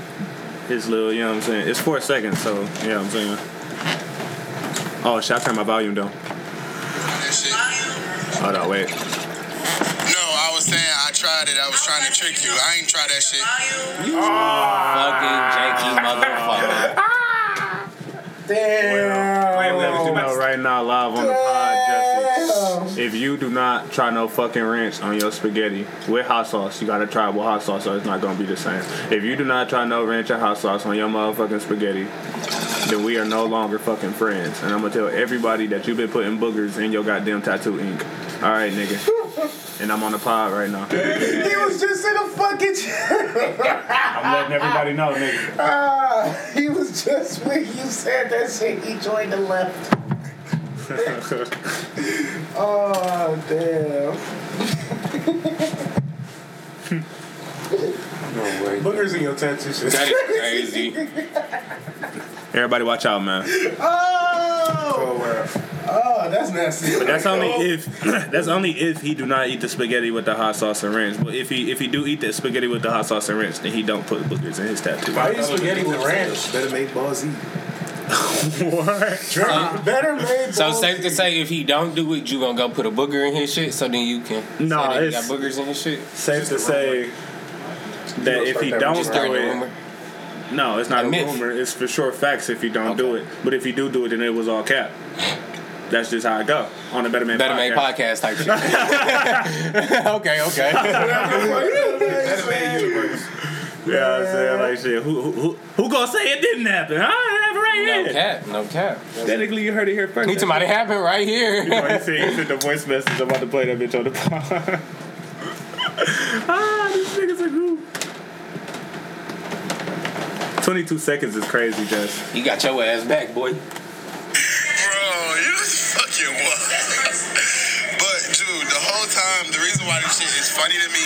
Speaker 1: his little you know what I'm saying. It's four seconds, so yeah, I'm saying. Oh, shit! I turn my volume down.
Speaker 7: That shit.
Speaker 1: Hold on, wait.
Speaker 7: No, I was saying I tried it. I was trying to trick you. I ain't tried that shit.
Speaker 2: You Fucking janky motherfucker. Ah!
Speaker 5: Damn.
Speaker 3: Wait, wait,
Speaker 1: Let you know right now, live on the pod, Jesse.
Speaker 5: Damn.
Speaker 1: If you do not try no fucking ranch on your spaghetti with hot sauce, you gotta try with hot sauce, or it's not gonna be the same. If you do not try no ranch or hot sauce on your motherfucking spaghetti, then we are no longer fucking friends. And I'm gonna tell everybody that you've been putting boogers in your goddamn tattoo ink. All right, nigga. And I'm on the pod right now.
Speaker 5: He was just in a fucking.
Speaker 1: I'm letting everybody know, nigga.
Speaker 5: Ah, he was just when you said that shit. He joined the left. *laughs* Oh damn.
Speaker 6: No way.
Speaker 3: Boogers in your tattoo shit.
Speaker 2: That is crazy.
Speaker 1: Everybody, watch out, man.
Speaker 5: Oh. Oh, oh that's nasty.
Speaker 1: But that's only oh. if *clears throat* that's only if he do not eat the spaghetti with the hot sauce and ranch. But if he if he do eat the spaghetti with the hot sauce and ranch, then he don't put boogers in his tattoo.
Speaker 5: Why you spaghetti with ranch?
Speaker 3: Better make balls eat.
Speaker 1: What?
Speaker 5: Uh, better made.
Speaker 2: So
Speaker 5: balls.
Speaker 2: safe to say, if he don't do it, you gonna go put a booger in his shit, so then you can
Speaker 1: No,
Speaker 2: say that he got boogers in his shit.
Speaker 1: Safe to say that if he don't do it, no, it's not
Speaker 2: A
Speaker 1: a rumor. It's for sure facts if he don't do it. But if he do do it, then it was all cap. That's just how it go on the Better Man
Speaker 2: Better
Speaker 1: podcast.
Speaker 2: make podcast type shit. *laughs* *laughs* okay, okay. *laughs*
Speaker 3: Better make universe.
Speaker 1: Yeah, I'm saying like shit. Who who who, who gonna say it didn't happen? Huh? It happened right
Speaker 2: no
Speaker 1: here.
Speaker 2: cap, no cap.
Speaker 1: Technically, you heard it here first.
Speaker 2: Need somebody happen right here.
Speaker 1: he said, he sent the voice message. I'm about to play that bitch on the pod. *laughs* ah, these niggas are group. 22 seconds is crazy, Jess.
Speaker 2: You got your ass back, boy.
Speaker 7: Bro, you fucking wild. But dude, the whole time, the reason why this shit is funny to me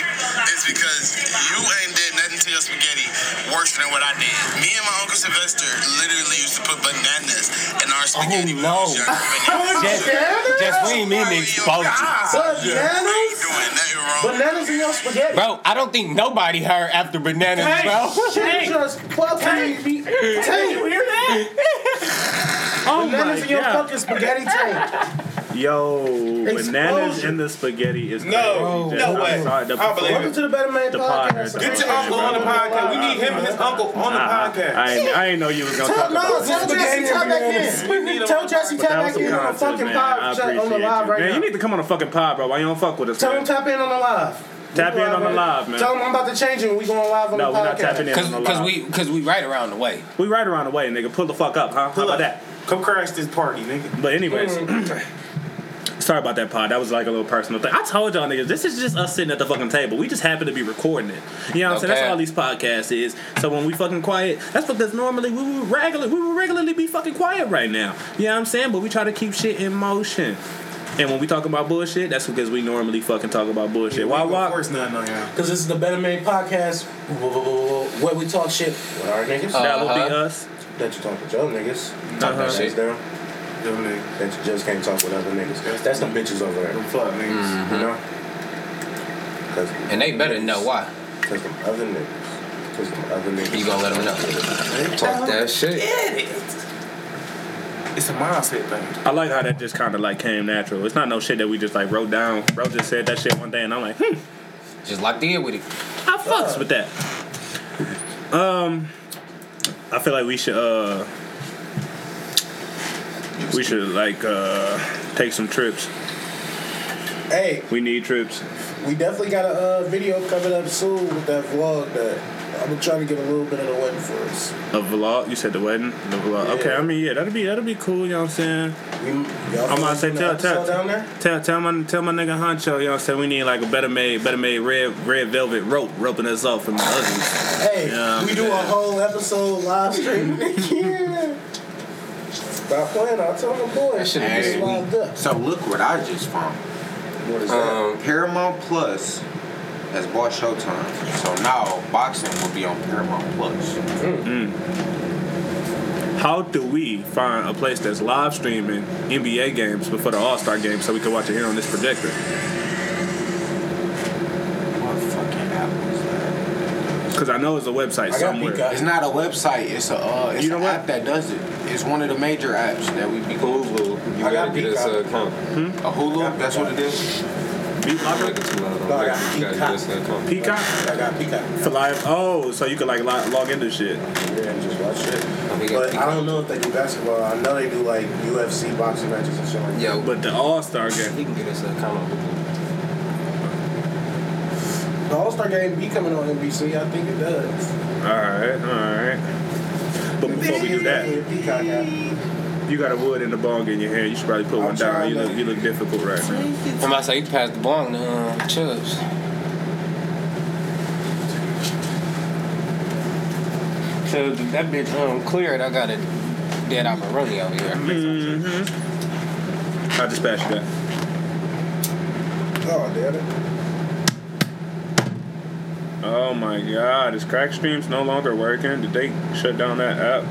Speaker 7: is because you ain't did nothing to your spaghetti worse than what I did. Me and my uncle Sylvester literally used to put bananas in our spaghetti. when we
Speaker 2: no.
Speaker 7: Bananas.
Speaker 2: Just, just we ain't mean to expose you.
Speaker 7: You
Speaker 5: Bananas?
Speaker 7: doing nothing wrong.
Speaker 5: Bananas in your spaghetti.
Speaker 2: Bro, I don't think nobody heard after bananas, bro.
Speaker 5: She *laughs* just fucking me. Tank, you hear that? *laughs*
Speaker 1: Oh
Speaker 5: Bananas in your fucking spaghetti tank.
Speaker 1: Yo, bananas
Speaker 5: Explosion.
Speaker 1: in the spaghetti is
Speaker 3: No,
Speaker 1: crazy.
Speaker 3: No way.
Speaker 1: sorry, the-
Speaker 3: I believe
Speaker 5: Welcome to the BettaMaid
Speaker 1: The
Speaker 5: podcast.
Speaker 1: podcast.
Speaker 3: Get your uncle on the podcast. We need him and his uncle on the
Speaker 1: I,
Speaker 3: podcast.
Speaker 1: I, ain't, I ain't know you was gonna
Speaker 5: Tell,
Speaker 1: talk
Speaker 5: no,
Speaker 1: about
Speaker 5: tell
Speaker 1: this.
Speaker 5: Jesse tap back in. Tell Jesse
Speaker 3: podcast.
Speaker 5: tap
Speaker 1: That was
Speaker 5: back in on the fucking pod on the live right
Speaker 1: man,
Speaker 5: now.
Speaker 1: you need to come on the fucking pod, bro. Why you don't fuck with us?
Speaker 5: Tell him tap in on the live.
Speaker 1: Tap in on the live, man.
Speaker 5: Tell him I'm about to change it and we going live on
Speaker 1: No,
Speaker 5: the
Speaker 1: we're not tapping in
Speaker 2: Cause,
Speaker 1: on the
Speaker 2: cause we, cause we right around the way.
Speaker 1: we right around the way, nigga. Pull the fuck up, huh? How
Speaker 3: Pull
Speaker 1: about
Speaker 3: up.
Speaker 1: that?
Speaker 3: Come crash this party, nigga.
Speaker 1: But anyways, mm. *clears throat* sorry about that pod. That was like a little personal thing. I told y'all niggas, this is just us sitting at the fucking table. We just happen to be recording it. You know what I'm saying? That's all these podcasts is. So when we fucking quiet, that's because normally we would regular we would regularly be fucking quiet right now. You know what I'm saying? But we try to keep shit in motion. And when we talk about bullshit, that's because we normally fucking talk about bullshit. Why
Speaker 3: Of
Speaker 1: walk?
Speaker 3: course nothing on y'all.
Speaker 5: Because this is the BettaMaid podcast where we talk shit with our niggas.
Speaker 1: That would be
Speaker 2: Uh-huh.
Speaker 1: us.
Speaker 5: that you talk with your niggas.
Speaker 2: Talk
Speaker 1: Uh-huh.
Speaker 2: that
Speaker 5: Hands
Speaker 2: shit.
Speaker 5: down.
Speaker 3: Them niggas.
Speaker 5: that you just can't talk with other niggas. That's them bitches over there.
Speaker 3: Them fuck niggas.
Speaker 5: You know? Cause,
Speaker 2: And they better know why.
Speaker 5: Cause them other niggas. Cause them other niggas.
Speaker 2: You gonna let them know. Talk that shit.
Speaker 3: Get it It's a mindset thing.
Speaker 1: I like how that just kind of like came natural. It's not no shit that we just like wrote down. Bro just said that shit one day, and I'm like, hmm,
Speaker 2: Just locked in with it.
Speaker 1: I fucks with that. Um, I feel like we should uh, we should like uh, take some trips.
Speaker 5: Hey,
Speaker 1: We need trips.
Speaker 5: we definitely got a uh, video coming up soon with that vlog that I'm gonna try to get a little bit of the wedding for us.
Speaker 1: A vlog. You said the wedding. The vlog.
Speaker 5: Yeah.
Speaker 1: Okay, I mean yeah, that'll be that'll be cool. You know what I'm saying?
Speaker 5: We,
Speaker 1: I'm about to say tell tell
Speaker 5: down there.
Speaker 1: tell tell my tell my nigga Honcho. You know what I'm saying? We need like a better made better made red red velvet rope roping us off from the others.
Speaker 5: Hey,
Speaker 1: Yeah.
Speaker 5: we do a whole episode live stream. yeah. *laughs* Stop playing. I'll tell my boy.
Speaker 2: That should've
Speaker 5: It's
Speaker 2: been
Speaker 5: locked up.
Speaker 6: So look what I just found.
Speaker 5: What is that?
Speaker 2: Um,
Speaker 6: Paramount Plus has bought Showtime. So now boxing will be on Paramount Plus.
Speaker 1: How do we find a place that's live streaming NBA games before the All Star game so we can watch it here on this projector?
Speaker 6: What fucking app was that?
Speaker 1: Because I know it's a website somewhere.
Speaker 6: It's not a website. It's a uh, it's
Speaker 1: You know
Speaker 6: an
Speaker 1: what?
Speaker 6: app that does it. It's one of the major apps that we be going to.
Speaker 8: Hulu. You
Speaker 5: I got
Speaker 8: gotta get us
Speaker 5: Peacock.
Speaker 8: a account.
Speaker 6: A Hulu. That's what it is.
Speaker 1: Beat
Speaker 8: I'm
Speaker 1: Locker?
Speaker 8: making too loud.
Speaker 5: No, I got
Speaker 8: You gotta get us an account.
Speaker 1: Peacock
Speaker 5: I got Peacock.
Speaker 1: for live. Oh, so you can like log, log into shit.
Speaker 5: Yeah, and just watch it.
Speaker 2: we got
Speaker 5: But I
Speaker 2: Peacock.
Speaker 5: don't know if they do basketball. I know they do like UFC boxing matches and shit like that.
Speaker 2: Yo,
Speaker 1: But the All Star game.
Speaker 2: he can get us an account on Hulu.
Speaker 5: The All Star game be coming on NBC. I think it does.
Speaker 1: All right, all right. But before we do that, you got a wood in the bong in your hand. You should probably put one
Speaker 5: I'm
Speaker 1: down. You look you look difficult right now.
Speaker 2: I'm about to say, you passed the bong to uh, Chubbs. So that bitch um, cleared. I got a dead operoni over here.
Speaker 1: I just passed you that.
Speaker 5: Oh, damn it.
Speaker 1: Oh my God, is Crack Streams no longer working? Did they shut down that app?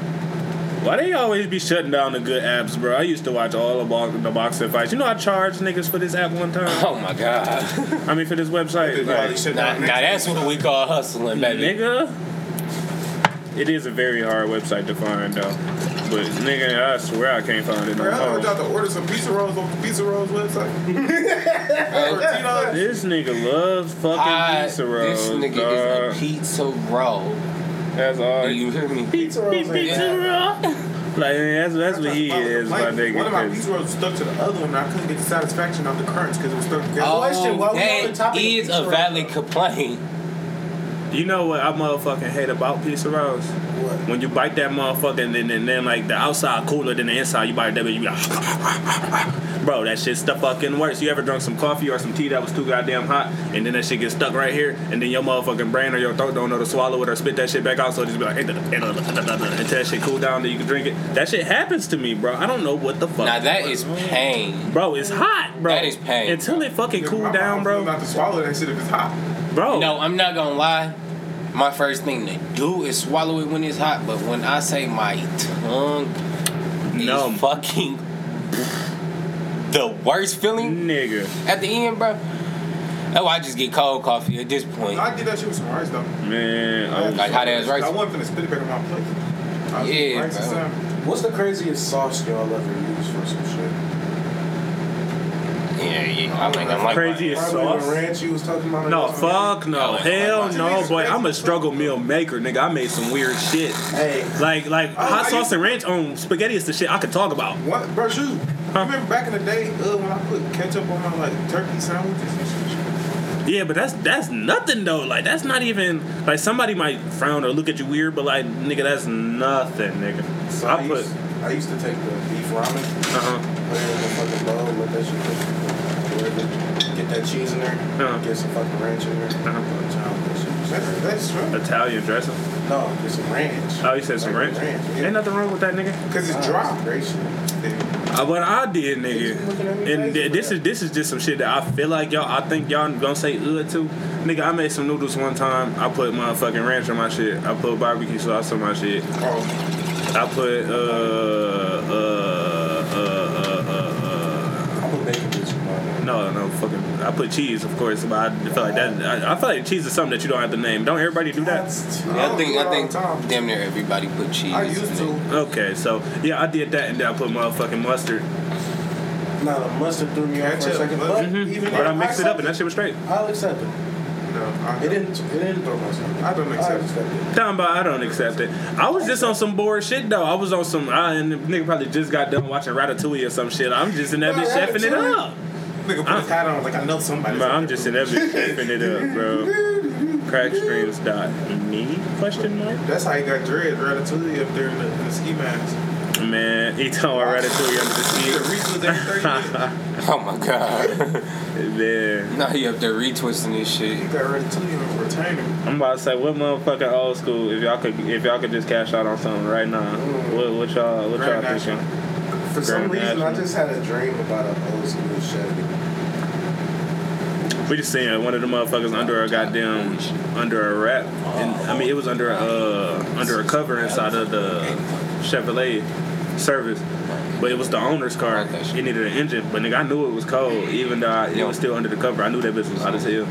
Speaker 1: Why they always be shutting down the good apps, bro? I used to watch all the, bo- the boxing fights. You know I charged niggas for this app one time.
Speaker 2: Oh my god.
Speaker 1: I mean for this website.
Speaker 3: Why
Speaker 1: Like,
Speaker 3: shut
Speaker 2: now, now that's what we call hustling, baby.
Speaker 1: nigga, it is a very hard website to find though. But nigga, I swear I can't find it no
Speaker 3: Bro, I
Speaker 1: more.
Speaker 3: y'all to order some pizza rolls off the Pizza Rolls website. *laughs* Or
Speaker 1: This nigga loves fucking
Speaker 2: I,
Speaker 1: pizza rolls.
Speaker 2: this nigga
Speaker 1: dog.
Speaker 2: is a pizza roll.
Speaker 1: That's all.
Speaker 2: Do you hear me?
Speaker 5: Pizza rolls ain't
Speaker 1: Pizza
Speaker 5: bad.
Speaker 1: roll. Like that's that's what he is, my nigga.
Speaker 3: One of my
Speaker 1: 'cause-
Speaker 3: pizza rolls stuck to the other one, and I couldn't get the satisfaction of the crunch because it was stuck together.
Speaker 2: Oh,
Speaker 5: question, why we on the topic
Speaker 2: is
Speaker 5: pizza
Speaker 2: a
Speaker 5: roll,
Speaker 2: valid
Speaker 5: though?
Speaker 2: complaint.
Speaker 1: You know what I motherfucking hate about pizza rolls?
Speaker 5: What?
Speaker 1: When you bite that motherfucker and then, and then like the outside cooler than the inside, you bite that bitch, you be like, *laughs* bro, that shit's the fucking worst. You ever drunk some coffee or some tea that was too goddamn hot, and then that shit gets stuck right here, and then your motherfucking brain or your throat don't know to swallow it or spit that shit back out, so it just be like until that shit cool down, then you can drink it. That shit happens to me, bro. I don't know what the fuck.
Speaker 2: Now that is pain.
Speaker 1: Bro, it's hot, bro.
Speaker 2: That is pain,
Speaker 1: Until it fucking cool down, bro.
Speaker 3: Not to swallow that shit if it's hot.
Speaker 1: Bro,
Speaker 2: No, I'm not gonna lie. My first thing to do is swallow it when it's hot, but when I say my tongue
Speaker 1: Numb.
Speaker 2: is fucking the worst feeling
Speaker 1: nigga.
Speaker 2: at the end, bro. Oh, I just get cold coffee at this point.
Speaker 3: I did that shit with some rice though.
Speaker 1: Man, I
Speaker 2: Like hot ass rice.
Speaker 3: I wasn't finna spit it back on my plate. I was
Speaker 2: Yeah,
Speaker 3: eating rice
Speaker 2: bro.
Speaker 5: What's the craziest sauce y'all ever used for some shit?
Speaker 2: Yeah, yeah. I think I'm like
Speaker 1: Craziest
Speaker 5: Probably
Speaker 1: sauce?
Speaker 5: the ranch you was talking about.
Speaker 1: No,
Speaker 5: earlier.
Speaker 1: fuck no.
Speaker 2: No,
Speaker 1: Hell no,
Speaker 3: it's
Speaker 1: boy. I'm a struggle meal maker, nigga. I made some weird shit.
Speaker 5: Hey,
Speaker 1: Like like
Speaker 3: Oh,
Speaker 1: hot
Speaker 3: I
Speaker 1: sauce
Speaker 3: used-
Speaker 1: and ranch on spaghetti is the shit I could talk about.
Speaker 3: What, bro? Shoot.
Speaker 1: Huh?
Speaker 3: Remember back in the day uh, when I put ketchup on my like turkey sandwiches and shit?
Speaker 1: Yeah, but that's that's nothing though. Like that's not even like somebody might frown or look at you weird, but like nigga, that's nothing, nigga.
Speaker 5: so
Speaker 1: I
Speaker 5: I,
Speaker 1: put
Speaker 5: used, I used to take the beef ramen,
Speaker 1: uh huh.
Speaker 5: put it in the fucking bowl, let that shit cook, get that cheese in there,
Speaker 1: Uh-huh.
Speaker 5: get some fucking ranch in there.
Speaker 1: Uh-huh.
Speaker 5: Put a child, that shit.
Speaker 3: That's, that's true.
Speaker 1: Italian dressing.
Speaker 5: No, get some ranch.
Speaker 1: Oh, you said some
Speaker 5: Like
Speaker 1: ranch.
Speaker 5: yeah.
Speaker 1: Ain't nothing wrong with that, nigga.
Speaker 3: Because it's dry.
Speaker 5: Great.
Speaker 1: Uh, what I did,
Speaker 5: You looking at
Speaker 1: nigga, and th- this is this is just some shit that I feel like y'all. I think y'all gonna say ugh too, Nigga, I made some noodles one time. I put motherfucking ranch on my shit. I put barbecue sauce on my shit.
Speaker 3: Oh,
Speaker 1: I put uh uh uh uh uh. uh. I put bacon. No, no, fucking. I put cheese, of course, but I feel like that. I, I feel like cheese is something that you don't have to name. Don't everybody do that?
Speaker 2: Yeah, I think I think damn near everybody put cheese.
Speaker 3: I used to.
Speaker 1: Okay, so yeah, I did that, and then I put motherfucking mustard.
Speaker 5: No, mustard threw me off for a second,
Speaker 3: but
Speaker 1: mm-hmm.
Speaker 5: even
Speaker 1: but I mixed I it up, and that shit was straight.
Speaker 5: I'll accept it.
Speaker 3: No, I
Speaker 5: It didn't. It didn't throw myself.
Speaker 3: I don't accept it.
Speaker 5: accept it.
Speaker 1: Talking about I don't accept it. I was just on some bored shit though. I was on some. I and the nigga probably just got done watching Ratatouille or some shit. I'm just in that
Speaker 3: No,
Speaker 1: bitch chefing it up.
Speaker 3: Nigga put his hat on like I know somebody.
Speaker 1: Bro, I'm just in that bitch chefing it up, bro. Crackstreams dot me question mark.
Speaker 3: That's how he got dread Ratatouille up there in the, in the ski mask.
Speaker 1: Man, he told me Ratatouille under the
Speaker 3: He could retweet every 30.
Speaker 2: Oh my god.
Speaker 1: ski. Man,
Speaker 2: now he up there retwisting this
Speaker 3: He
Speaker 2: shit.
Speaker 3: got Ratatouille on retainer.
Speaker 1: I'm about to say what motherfucking old school. If y'all could, if y'all could just cash out on something right now, what, what y'all, what y'all
Speaker 3: National.
Speaker 1: thinking?
Speaker 5: For some
Speaker 1: Grand
Speaker 5: reason, I just had a dream about an old school Chevy.
Speaker 1: We just seen one of the motherfuckers under a goddamn under a wrap, and I mean it was under a uh, under a cover inside of the Chevrolet service, but it was the owner's car. It needed an engine, but nigga I knew it was cold, even though I, it was still under the cover. I knew that bitch was hot as hell.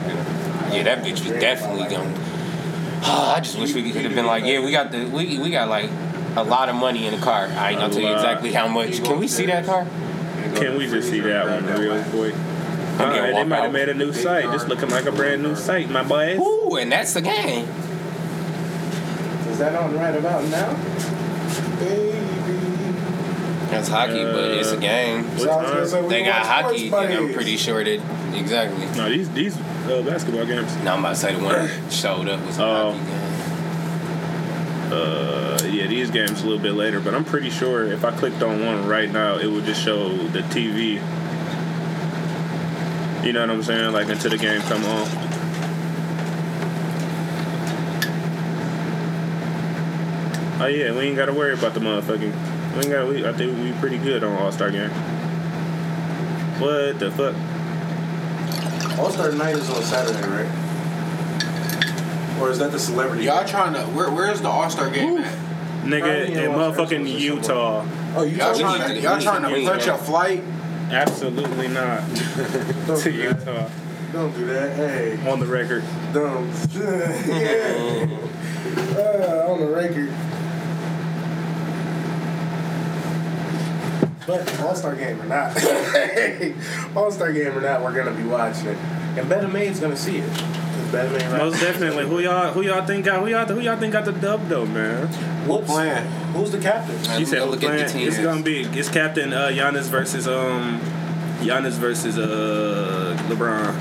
Speaker 2: Yeah, that bitch was definitely going. *sighs* I just wish we could have been like, yeah, we got the we we got like a lot of money in the car. I ain't gonna tell you exactly how much. Can we see that car?
Speaker 1: Can we just see that one real quick?
Speaker 2: I'm
Speaker 1: Alright, they might have made a new site, just looking like a brand new site, my boys.
Speaker 2: Ooh, and that's the game.
Speaker 5: Is that on right about now? Baby.
Speaker 2: That's hockey, but it's a game.
Speaker 5: So I was gonna say,
Speaker 2: They got hockey, and I'm pretty sure that exactly.
Speaker 1: No, these these uh, basketball games.
Speaker 2: No, I'm about to say the one that *clears throat* showed up was a
Speaker 1: Oh.
Speaker 2: hockey game.
Speaker 1: Uh, yeah, these games a little bit later, but I'm pretty sure if I clicked on one right now, it would just show the TV. You know what I'm saying? Like until the game come on. Oh yeah, we ain't gotta worry about the motherfucking. We ain't gotta. We, I think we pretty good on All Star game. What the fuck?
Speaker 5: All Star Night is on Saturday, right? Or is that the celebrity?
Speaker 6: Y'all trying to where? Where's the All Star game at?
Speaker 1: Nigga in
Speaker 5: in
Speaker 1: motherfucking Utah.
Speaker 5: Oh, you
Speaker 6: Y'all trying to y'all trying to
Speaker 2: to
Speaker 6: put your flight?
Speaker 1: Absolutely not *laughs*
Speaker 5: Don't *laughs*
Speaker 1: to
Speaker 5: do that.
Speaker 1: Utah.
Speaker 5: Don't do that. Hey,
Speaker 1: On the record.
Speaker 5: don't. *laughs* yeah. Uh, on the record. But All Star game or not, *laughs* All Star game or not, we're gonna be watching it, and BettaMaid's gonna see it. Better right?
Speaker 1: Most definitely. Who y'all who y'all think got who y'all who y'all think got the dub though, man?
Speaker 5: Whoops.
Speaker 6: playing?
Speaker 5: Who's the captain?
Speaker 1: You said
Speaker 2: Go
Speaker 1: who
Speaker 2: look at the
Speaker 1: playing? It's
Speaker 2: teams.
Speaker 1: gonna be it's Captain uh, Giannis versus um Giannis versus uh LeBron.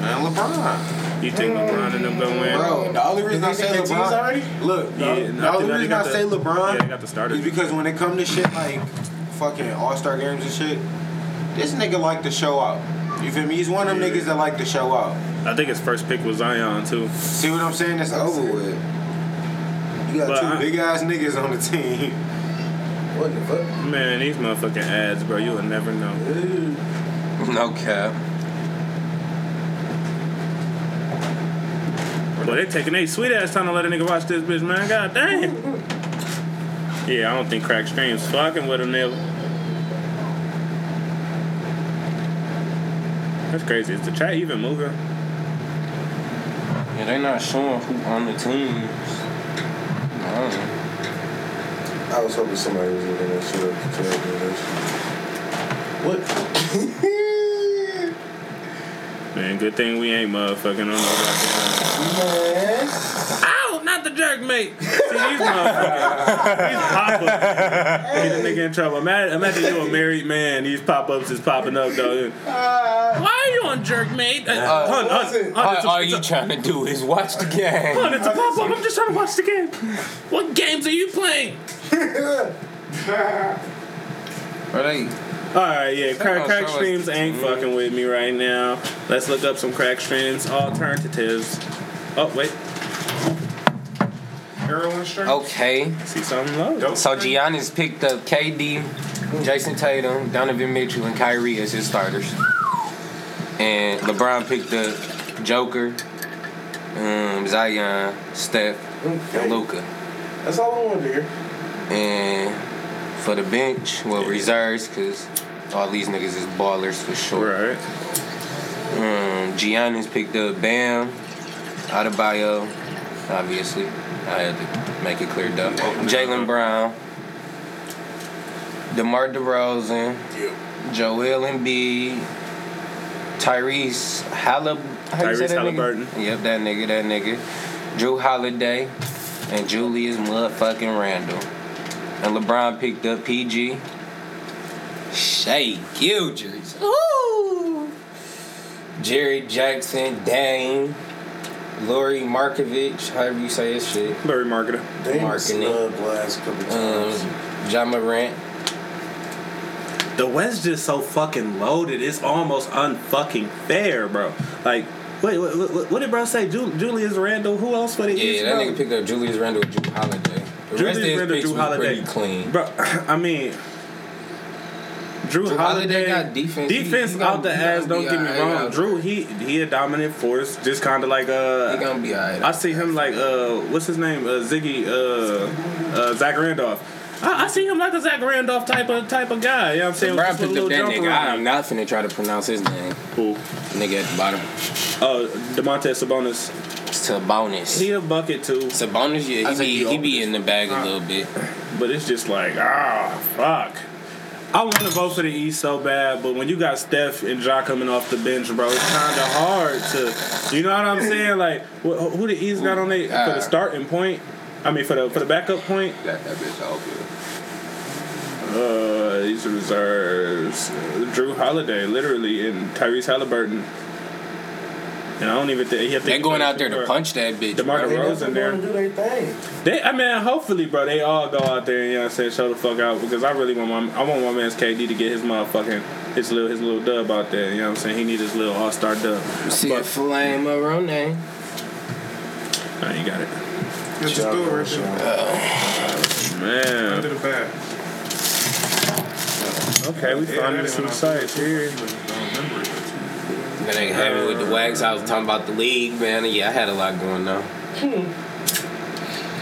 Speaker 6: Man, LeBron.
Speaker 1: You think LeBron and them gonna win?
Speaker 6: Bro, the only reason I
Speaker 5: Did they
Speaker 6: say LeBron.
Speaker 5: already?
Speaker 6: Look,
Speaker 1: Yeah,
Speaker 6: the
Speaker 1: no, I
Speaker 6: only
Speaker 1: think
Speaker 6: reason
Speaker 1: got
Speaker 6: I
Speaker 1: the-
Speaker 6: say LeBron
Speaker 1: yeah, they got the starters.
Speaker 6: is because when it come to shit like fucking All Star games and shit, this nigga like to show out. You feel me? He's one of them
Speaker 1: Yeah.
Speaker 6: niggas that like to show out.
Speaker 1: I think his first pick was Zion too.
Speaker 6: See what I'm saying? It's over with. You got
Speaker 1: But
Speaker 6: two
Speaker 1: I-
Speaker 6: big ass niggas on the team.
Speaker 5: What the fuck?
Speaker 1: Man, these motherfucking ads, bro, you will never know.
Speaker 2: No cap.
Speaker 1: Boy, they taking a sweet ass time to let a nigga watch this bitch, man. God damn. *laughs* Yeah, I don't think crack streams fucking with a nigga. That's crazy. Is the chat even moving?
Speaker 2: Yeah, they're not showing who on the teams. I don't know.
Speaker 5: I was hoping somebody was looking that shit up to tell me that. What? *laughs*
Speaker 1: Man, good thing we ain't motherfucking on no *laughs* goddamn.
Speaker 5: Man.
Speaker 1: Ow! Not the jerk, mate. See, these motherfuckers, these pop-ups get a nigga in trouble. Imagine, imagine you a married man. These pop-ups is popping up, though. Why are you on jerk, mate? Uh, hun, hun,
Speaker 5: was it?
Speaker 1: hun,
Speaker 2: All,
Speaker 1: a-
Speaker 2: all you
Speaker 1: a-
Speaker 2: trying to do is watch the game.
Speaker 1: hun, it's a pop-up. I'm just trying to watch the game. What games are you playing?
Speaker 2: Are they?
Speaker 1: All right, yeah, crack, crack
Speaker 2: show us-
Speaker 1: streams ain't fucking with me right now. Let's look up some crack streams alternatives. Oh wait,
Speaker 3: Heroin stream.
Speaker 2: Okay.
Speaker 1: see something low.
Speaker 2: So Giannis picked up KD, Jayson Tatum, Donovan Mitchell, and Kyrie as his starters. And LeBron picked up Joker, um, Zion, Steph,
Speaker 5: Okay.
Speaker 2: and Luka.
Speaker 5: That's all I wanted to hear.
Speaker 2: And for the bench, well, reserves, because All these niggas is ballers for sure.
Speaker 1: Right.
Speaker 2: Um, Giannis picked up Bam, Adebayo, obviously. I had to make it clear though. Jaylen Brown, DeMar DeRozan, Joel Embiid, Tyrese Hallib- how you say
Speaker 1: Tyrese
Speaker 2: that nigga?
Speaker 1: Halliburton.
Speaker 2: Yep, that nigga, that nigga. Jrue Holiday and Julius motherfucking Randle. And LeBron picked up PG. Shay Gilders. Ooh. Jerry Jackson, Dame, Lori Markovich, however you say his shit.
Speaker 1: Very marketer.
Speaker 5: They
Speaker 2: Marketing.
Speaker 5: snubbed last couple
Speaker 2: Um. John Morant.
Speaker 1: The West just so fucking loaded. It's almost unfucking fair, bro. Like, wait, what, what, what did bro say? Ju- Julius Randle. Who else for the
Speaker 2: Yeah,
Speaker 1: East?
Speaker 2: that
Speaker 1: bro?
Speaker 2: nigga picked up Julius Randle and Jrue Holiday. The
Speaker 1: Julius
Speaker 2: rest of his
Speaker 1: Randle,
Speaker 2: picks Jrue
Speaker 1: Holiday.
Speaker 2: pretty clean.
Speaker 1: Bro, *clears throat* I mean, Drew,
Speaker 2: Jrue
Speaker 1: Holiday,
Speaker 2: got defense. He-
Speaker 1: Defense
Speaker 2: he gonna-
Speaker 1: out the ass. Don't get me wrong.
Speaker 2: out
Speaker 1: Drew, he he a dominant force. Just kind of like uh,
Speaker 2: He gonna be alright.
Speaker 1: I see him like uh, what's his name? Uh, Ziggy, uh, uh, Zach Randolph. I, I see him like a Zach Randolph type of type of guy. You know what I'm saying?
Speaker 2: Brown
Speaker 1: With just a
Speaker 2: picked up that nigga. I'm not finna try to pronounce his name.
Speaker 1: Cool.
Speaker 2: Nigga at the bottom.
Speaker 1: Oh, Demonte Sabonis.
Speaker 2: Sabonis.
Speaker 1: He a bucket too,
Speaker 2: Sabonis, yeah,
Speaker 6: I
Speaker 2: he be,
Speaker 6: he
Speaker 2: he be in the bag a little bit.
Speaker 1: but it's just like ah fuck. I want to vote for the East so bad, but when you got Steph and Ja coming off the bench, bro, it's kind of hard to, you know what I'm saying? Like, wh- who the East got on they for the starting point? I mean, for the for the backup point.
Speaker 6: That, that bitch all good.
Speaker 1: Uh, these reserves. Jrue Holiday, literally, and Tyrese Halliburton. And I don't even think he have to.
Speaker 2: They going out there to punch that bitch.
Speaker 1: DeMar
Speaker 2: bro.
Speaker 5: They
Speaker 1: DeRozan there.
Speaker 5: gonna do their thing.
Speaker 1: They, I mean, hopefully, bro, they all go out there and you know what I'm saying, show the fuck out because I really want my, I want my man's KD to get his motherfucking his little his little dub out there. You know what I'm saying? He need his little All Star dub.
Speaker 2: See a flame of Rone.
Speaker 1: nah, you got it,
Speaker 3: Yeah, just do it right there.
Speaker 1: man.
Speaker 3: Under the bag.
Speaker 1: Okay, we
Speaker 3: Yeah,
Speaker 1: finding
Speaker 3: that
Speaker 1: some
Speaker 3: ain't
Speaker 1: sites here.
Speaker 3: Don't remember it.
Speaker 2: Then they had me with the wax. I was talking about the league, man. Yeah, I had a lot going on.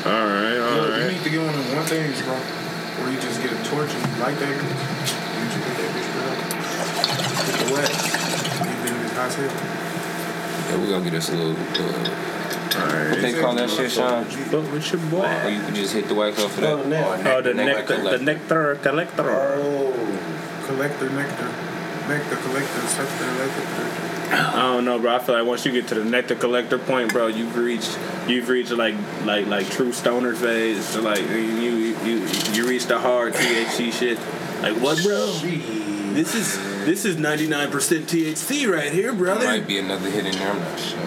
Speaker 1: All right, all
Speaker 3: Look, you need to get one of them one things, bro. Where you just get a torch and you light that bitch. You just hit that bitch right Hit the wax. You been in the hot tub.
Speaker 2: Yeah, we gonna get us a little. Uh,
Speaker 1: All
Speaker 2: what they call that shit, Sean?
Speaker 1: Fuck with your
Speaker 2: Or you could just hit the wax off of that.
Speaker 5: Oh, the neck.
Speaker 1: Oh, the
Speaker 2: Neck
Speaker 1: nectar, the
Speaker 2: collector.
Speaker 1: nectar collector.
Speaker 5: Oh,
Speaker 3: Collector, nectar. Nectar, collector, sector, nectar.
Speaker 1: I don't know, bro. I feel like once you get to the nectar collector point, bro, you've reached you've reached like like like true stoner phase. So like you you you reach the hard THC shit. Like what, bro? This is this is ninety nine percent THC right here,
Speaker 2: There
Speaker 1: brother.
Speaker 2: might be another hit in there. I'm not sure.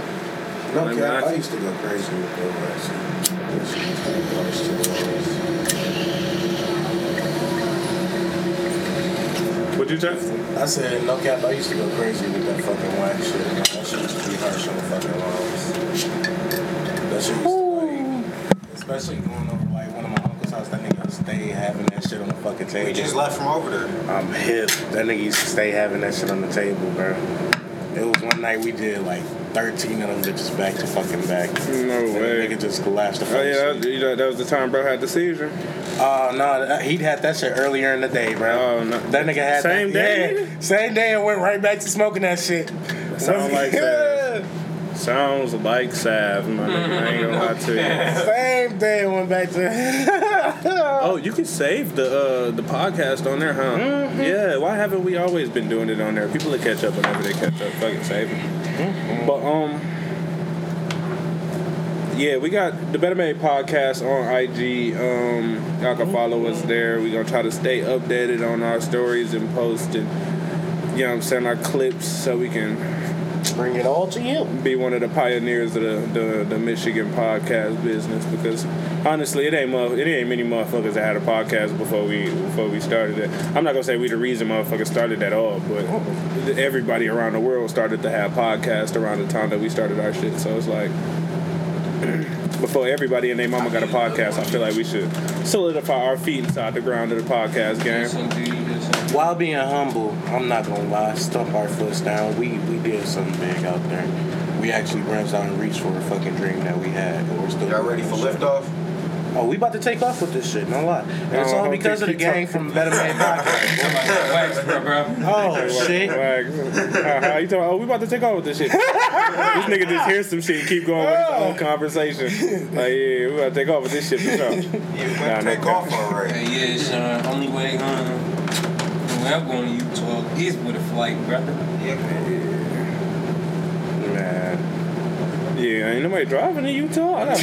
Speaker 5: no
Speaker 1: Like,
Speaker 5: cap.
Speaker 1: I-
Speaker 5: I used to go crazy with those actually.
Speaker 1: What'd you say?
Speaker 5: I said, no cap, I used to go crazy with that fucking wax shit. Man. That shit was to be harsh on the fucking lungs. That shit used to like, especially going over like one of my uncle's house, that nigga stay having that shit on the fucking table.
Speaker 6: We just left from over there.
Speaker 5: I'm hip. That nigga used to stay having that shit on the table, bro. It was one night we did like 13 of them bitches back to fucking back.
Speaker 1: No
Speaker 5: And the
Speaker 1: way.
Speaker 5: nigga just collapsed the fuck
Speaker 1: Oh yeah, that, you know, that was the time bro had the seizure.
Speaker 5: Uh, no, he'd had that shit earlier in the day, bro.
Speaker 1: Oh, no.
Speaker 5: That nigga had
Speaker 1: Same
Speaker 5: that,
Speaker 1: day,
Speaker 5: Yeah, same day and went right back to smoking that shit.
Speaker 1: Sound *laughs* like that. Sounds like salve, man. I ain't gonna lie to you. *laughs*
Speaker 5: Same day and went back to. *laughs*
Speaker 1: Oh, you can save the uh, the podcast on there, huh?
Speaker 5: Mm-hmm.
Speaker 1: Yeah. Why haven't we always been doing it on there? People will catch up whenever they catch up. Fucking save it.
Speaker 5: Mm-hmm.
Speaker 1: But um, yeah, we got the BettaMaid podcast on IG. Um, y'all can follow us there. We're gonna try to stay updated on our stories and post and you know what I'm saying our clips so we can
Speaker 5: Bring it all to you.
Speaker 1: be one of the pioneers of the, the, the Michigan podcast business because honestly, it ain't it ain't many motherfuckers that had a podcast before we before we started it. I'm not gonna say we the reason motherfuckers started at all, but everybody around the world started to have podcasts around the time that we started our shit. So it's like before everybody and their mama got a podcast, I feel like we should solidify our feet inside the ground of the podcast game.
Speaker 5: While being humble, I'm not gonna lie, stump our foots down. We we did something big out there. We actually branched out and reached for a fucking dream that we had, and we're still.
Speaker 6: Y'all ready for
Speaker 5: doing shit.
Speaker 6: liftoff?
Speaker 5: Oh, we about to take off with this shit, no lie. And it's
Speaker 1: Oh,
Speaker 5: all because of the
Speaker 1: keep
Speaker 5: gang from BettaMaid Podcast.
Speaker 2: Wax, bro, bro.
Speaker 5: Oh, shit.
Speaker 1: Like, uh, uh, you talking? Oh, we about to take off with this shit. this nigga just hears some shit and keep going with his own oh. conversation. Like, yeah, we about to take off with this shit for sure.
Speaker 6: Yeah, we
Speaker 1: Nah,
Speaker 6: better take off already.
Speaker 2: Hey, yeah, Sean. Uh, only way gonna. When I'm going to Utah is with a flight, brother.
Speaker 6: Yeah, man.
Speaker 1: Man. Yeah, ain't nobody driving in Utah. I got, *laughs*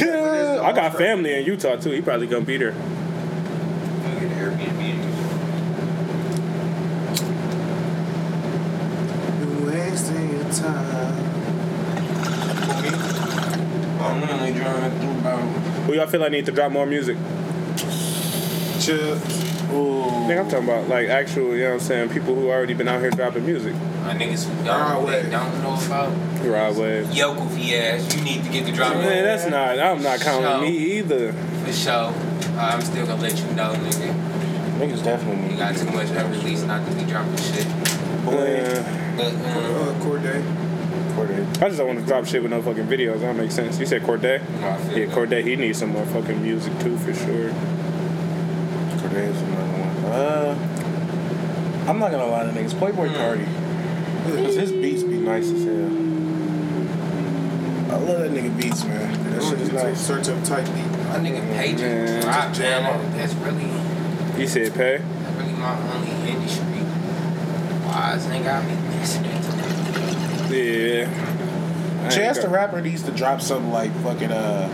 Speaker 1: I got family in Utah too. He probably gonna be there.
Speaker 6: We'll get an Airbnb.
Speaker 3: You wasting your time.
Speaker 2: I'm only driving through about.
Speaker 1: Who y'all feel I need to drop more music?
Speaker 3: Chips.
Speaker 1: Nigga, I'm talking about like actual, you know what I'm saying, people who already been out here dropping music.
Speaker 2: My niggas who
Speaker 3: Ride
Speaker 2: don't,
Speaker 3: Wave.
Speaker 2: they don't know about
Speaker 1: Ride Wave.
Speaker 2: Yokofi ass. You need to get the drop
Speaker 1: Man, that's not. I'm not counting me either.
Speaker 2: for sure. Uh, I'm still gonna let you know, nigga.
Speaker 5: Niggas definitely
Speaker 2: You
Speaker 5: need
Speaker 2: got too much unreleased not to be dropping shit.
Speaker 1: Yeah.
Speaker 2: But um,
Speaker 3: Uh, Corday.
Speaker 5: Corday.
Speaker 1: I just don't want to drop shit with no fucking videos. That don't make sense. You said Corday?
Speaker 2: no,
Speaker 1: Yeah,
Speaker 2: that.
Speaker 1: Corday. He needs some more fucking music too, for sure.
Speaker 5: Corday is another one. Uh, I'm not gonna lie to niggas. Playboi Carti. Cause his beats be nice as hell. I love that nigga beats, man. That shit is nice.
Speaker 3: Search up tight beat.
Speaker 2: My nigga Page
Speaker 1: Man.
Speaker 2: rock man. That's really,
Speaker 1: You said pay?
Speaker 2: that's really my only industry. Wise ain't got me listening to that.
Speaker 1: Yeah. I
Speaker 5: Chance the Rapper needs to drop something like fucking uh,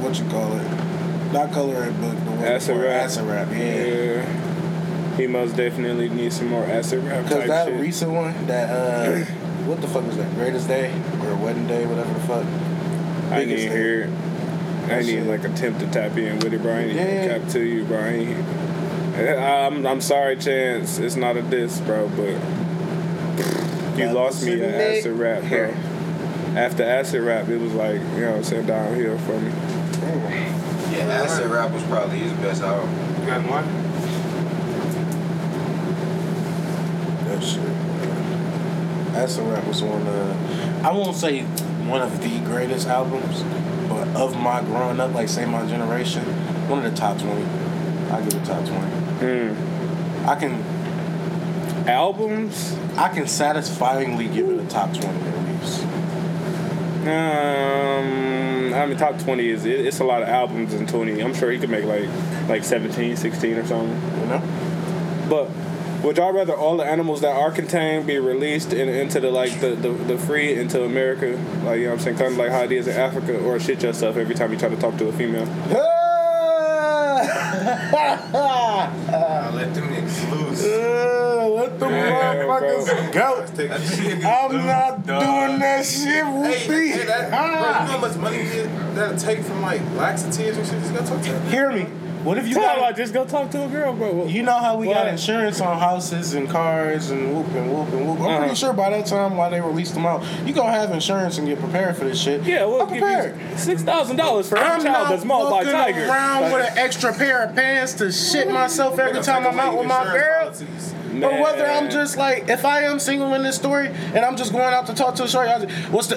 Speaker 5: what you call it? Not color it, but the one
Speaker 1: Acid
Speaker 5: before
Speaker 1: rap.
Speaker 5: Acid rap, yeah.
Speaker 1: Yeah. He most definitely needs some more acid rap
Speaker 5: Because that
Speaker 1: shit.
Speaker 5: recent one, that uh, what the fuck was that? Greatest Day or Wedding Day, whatever the fuck.
Speaker 1: I didn't
Speaker 5: biggest
Speaker 1: even hear it. I didn't even like attempt to tap in with it, bro. I ain't even
Speaker 5: Yeah.
Speaker 1: cap to you, bro. I ain't, I'm, I'm sorry, Chance. It's not a diss, bro, but you
Speaker 5: That
Speaker 1: lost me
Speaker 5: was
Speaker 1: at acid rap, bro. After acid rap, it was like, you know what I'm saying, downhill for me.
Speaker 6: Yeah, Acid Rap was probably his best album.
Speaker 3: You got one?
Speaker 5: That shit. man. Acid rap was one of, I won't say one of the greatest albums, but of my growing up, like say my generation, one of the top 20. I give it top 20.
Speaker 1: Hmm.
Speaker 5: I can
Speaker 1: Albums?
Speaker 5: I can satisfyingly give it a top 20 at least.
Speaker 1: Um, I mean, top 20 is, it, it's a lot of albums in 20. I'm sure he could make like, like 17, 16 or something.
Speaker 5: You know?
Speaker 1: But would y'all rather all the animals that are contained be released in, into the like the, the, the free into America? Like you know what I'm saying, kind of like how it is in Africa, or shit yourself every time you try to talk to a female?
Speaker 2: I'll *laughs* let them niggas loose.
Speaker 5: Uh, let the
Speaker 1: Yeah,
Speaker 5: motherfuckers go. I'm not doing that shit with me.
Speaker 3: hey, that, bro, you know how much money that'll take from like laxatives and shit? Just gotta talk to them.
Speaker 5: Hear me. What if you
Speaker 1: Tell
Speaker 5: got
Speaker 1: about just go talk to a girl, bro.
Speaker 5: You know how we got insurance on houses and cars and whoop and whoop and whoop. I'm
Speaker 1: Uh-huh.
Speaker 5: pretty sure by that time while they release them out, you gonna have insurance and get prepared for this shit.
Speaker 1: Yeah, we'll
Speaker 5: I'm
Speaker 1: give
Speaker 5: prepared.
Speaker 1: you six thousand dollars for every
Speaker 5: I'm
Speaker 1: child
Speaker 5: not
Speaker 1: that's mauled by
Speaker 5: walking
Speaker 1: tigers.
Speaker 5: around
Speaker 1: Like,
Speaker 5: with an extra pair of pants to shit myself every time I'm out with my
Speaker 3: insurance
Speaker 5: girl.
Speaker 3: policies.
Speaker 5: Or whether I'm just like, if I am single in this story and I'm just going out to talk to a shorty, just, what's the?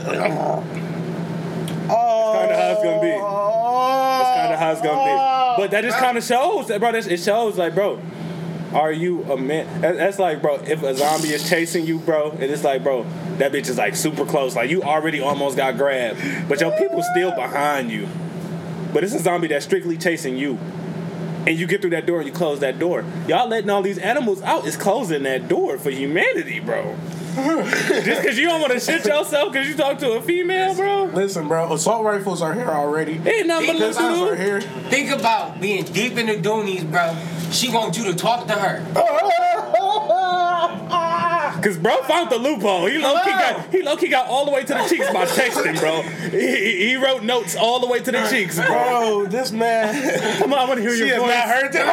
Speaker 5: Oh,
Speaker 1: kinda how it's gonna be. That's kind of how it's gonna be. But that just kind of shows, that, bro. It shows, like, bro, are you a man? That's like, bro, if a zombie is chasing you, bro, and it's like, bro, that bitch is like super close. Like, you already almost got grabbed, but your people still behind you. But it's a zombie that's strictly chasing you. And you get through that door and you close that door. Y'all letting all these animals out is closing that door for humanity, bro. *laughs* Just because you don't want to shit yourself because you talk to a female, bro.
Speaker 5: Listen, bro, assault rifles are here already.
Speaker 1: Ain't nothing but
Speaker 2: Pistols
Speaker 1: little
Speaker 5: are here.
Speaker 2: Think about being deep in the doonies, bro. She wants you to talk to her. *laughs*
Speaker 1: Cause bro found the loophole. He low key got he low key got all the way to the cheeks by texting, bro. He, he- he wrote notes all the way to the cheeks, bro.
Speaker 5: Bro, this man. *laughs*
Speaker 1: Come on, I want to hear
Speaker 5: She
Speaker 1: your
Speaker 5: has
Speaker 1: voice.
Speaker 5: not heard that.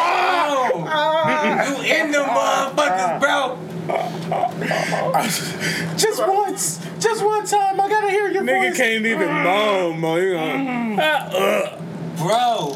Speaker 2: Oh, you in the motherfuckers, bro. *laughs*
Speaker 5: Just once. Just one time. I gotta hear your
Speaker 1: Nigga
Speaker 5: voice.
Speaker 1: can't even moan, bro. You know, ah, uh.
Speaker 2: Bro,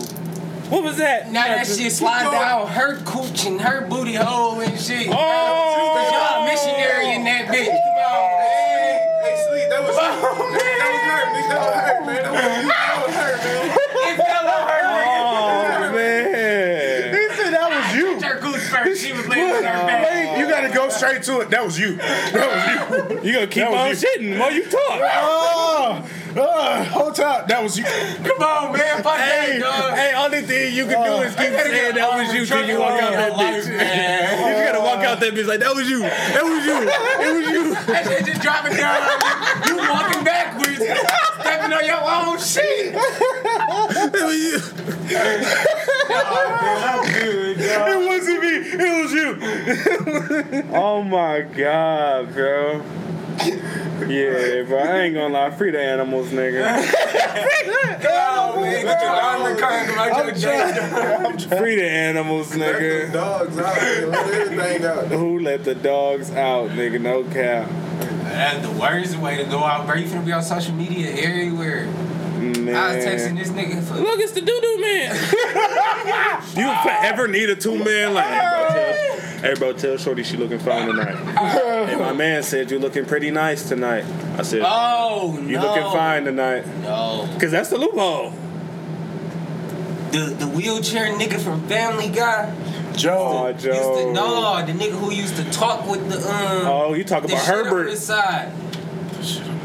Speaker 1: what was that?
Speaker 2: Now that shit slide down her cooch and her booty hole and shit.
Speaker 1: Oh,
Speaker 2: Cause y'all missionary in that bitch. Come on,
Speaker 3: man. Hey, sleep. That was oh, her. That was her, man. That was, that was her, man.
Speaker 2: It fell her. Oh, man. He said that was you. Her first. She was laying on her
Speaker 5: bed. You gotta go straight to it. That was you. That was you.
Speaker 1: you gonna keep
Speaker 5: that
Speaker 1: on shitting. while you talk.
Speaker 5: Oh oh, hold time. That was you.
Speaker 2: Come on, man. Fuck
Speaker 1: Hey,
Speaker 2: that, dog.
Speaker 1: hey, only thing you can do uh, is keep saying that was you till you walk out that bitch. *laughs* You just gotta walk out that bitch like that was you. That was you. It was you. *laughs*
Speaker 2: That shit just dropping down. You walking backwards, stepping on your own shit.
Speaker 1: It was you.
Speaker 5: It wasn't me. It was you. *laughs*
Speaker 1: Oh my god, bro. Yeah, bro. I ain't gonna lie. Free the animals, nigga.
Speaker 2: Oh, man. Get your armor curtain about your jacket.
Speaker 1: Free the animals,
Speaker 3: Let them
Speaker 1: nigga.
Speaker 3: dogs out. man. Let everything out.
Speaker 1: Who let the dogs out, nigga? No cap.
Speaker 2: That's the worst way to go out, bro. You finna be on social media everywhere.
Speaker 1: Man.
Speaker 2: I was texting this nigga for.
Speaker 1: Look, it's the doo doo man. *laughs* you forever need a two man like. Hey bro, tell, hey, bro, tell Shorty she looking fine tonight. and my man said you looking pretty nice tonight. I said
Speaker 2: Oh, no.
Speaker 1: you looking fine tonight.
Speaker 2: No.
Speaker 1: Cause that's the loophole.
Speaker 2: The, the wheelchair nigga from Family Guy.
Speaker 5: Joe.
Speaker 1: Oh,
Speaker 2: Used to,
Speaker 1: Joe.
Speaker 2: no, the nigga who used to talk with the um.
Speaker 1: Oh, you talk about Herbert
Speaker 2: side.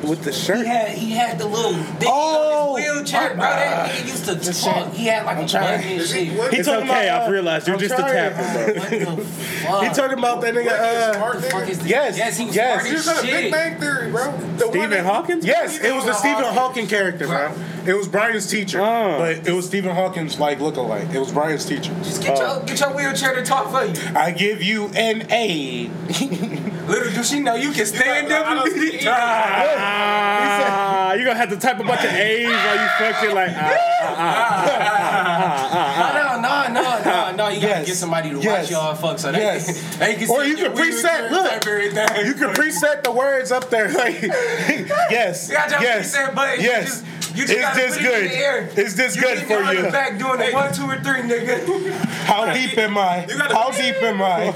Speaker 1: With the
Speaker 2: He
Speaker 1: shirt.
Speaker 2: had he had the little thing
Speaker 5: Oh,
Speaker 2: on his wheelchair, bro. That nigga used to talk. He had like a
Speaker 5: trying.
Speaker 2: button and shit.
Speaker 3: What
Speaker 5: He
Speaker 1: It's
Speaker 5: talking
Speaker 1: okay.
Speaker 5: about, uh,
Speaker 1: I've realized you're
Speaker 5: I'm
Speaker 1: just a
Speaker 5: trying.
Speaker 1: tapper, bro.
Speaker 2: What the *laughs* fuck?
Speaker 5: He talking about that nigga. Uh,
Speaker 3: smart
Speaker 2: the fuck is this?
Speaker 5: Yes,
Speaker 2: yes, he was
Speaker 5: yes.
Speaker 2: smart
Speaker 3: He was
Speaker 2: as
Speaker 3: on the Big. Bang Theory, bro. The one
Speaker 1: Stephen
Speaker 3: that-
Speaker 1: Hawkins?
Speaker 5: yes, it was the Stephen Hawking character, bro. It was Brian's teacher,
Speaker 1: Oh.
Speaker 5: but it was Stephen Hawking's like lookalike. It was Brian's teacher.
Speaker 2: Just get your get your wheelchair to talk for you.
Speaker 5: I give you an A. *laughs*
Speaker 2: Little do she know you can stand up and be the *laughs*
Speaker 1: Ah, you gonna have to type a bunch of *laughs* A's while you fucking like. Ah, ah, ah, ah
Speaker 2: No, no, no, no, no. You gotta get somebody to watch y'all fuck so they, can, *laughs* they can
Speaker 5: Or you can preset. Look,
Speaker 2: everything.
Speaker 5: you can preset the words up there. Like, yes,
Speaker 2: You got your
Speaker 5: yes,
Speaker 2: preset button.
Speaker 5: yes.
Speaker 2: You just, you
Speaker 5: Is this
Speaker 2: put it in
Speaker 5: good?
Speaker 2: the air.
Speaker 5: Is this
Speaker 2: you
Speaker 5: good for
Speaker 2: on
Speaker 5: you?
Speaker 2: the back doing the one, two, or three, nigga.
Speaker 5: How deep am I? How deep am I?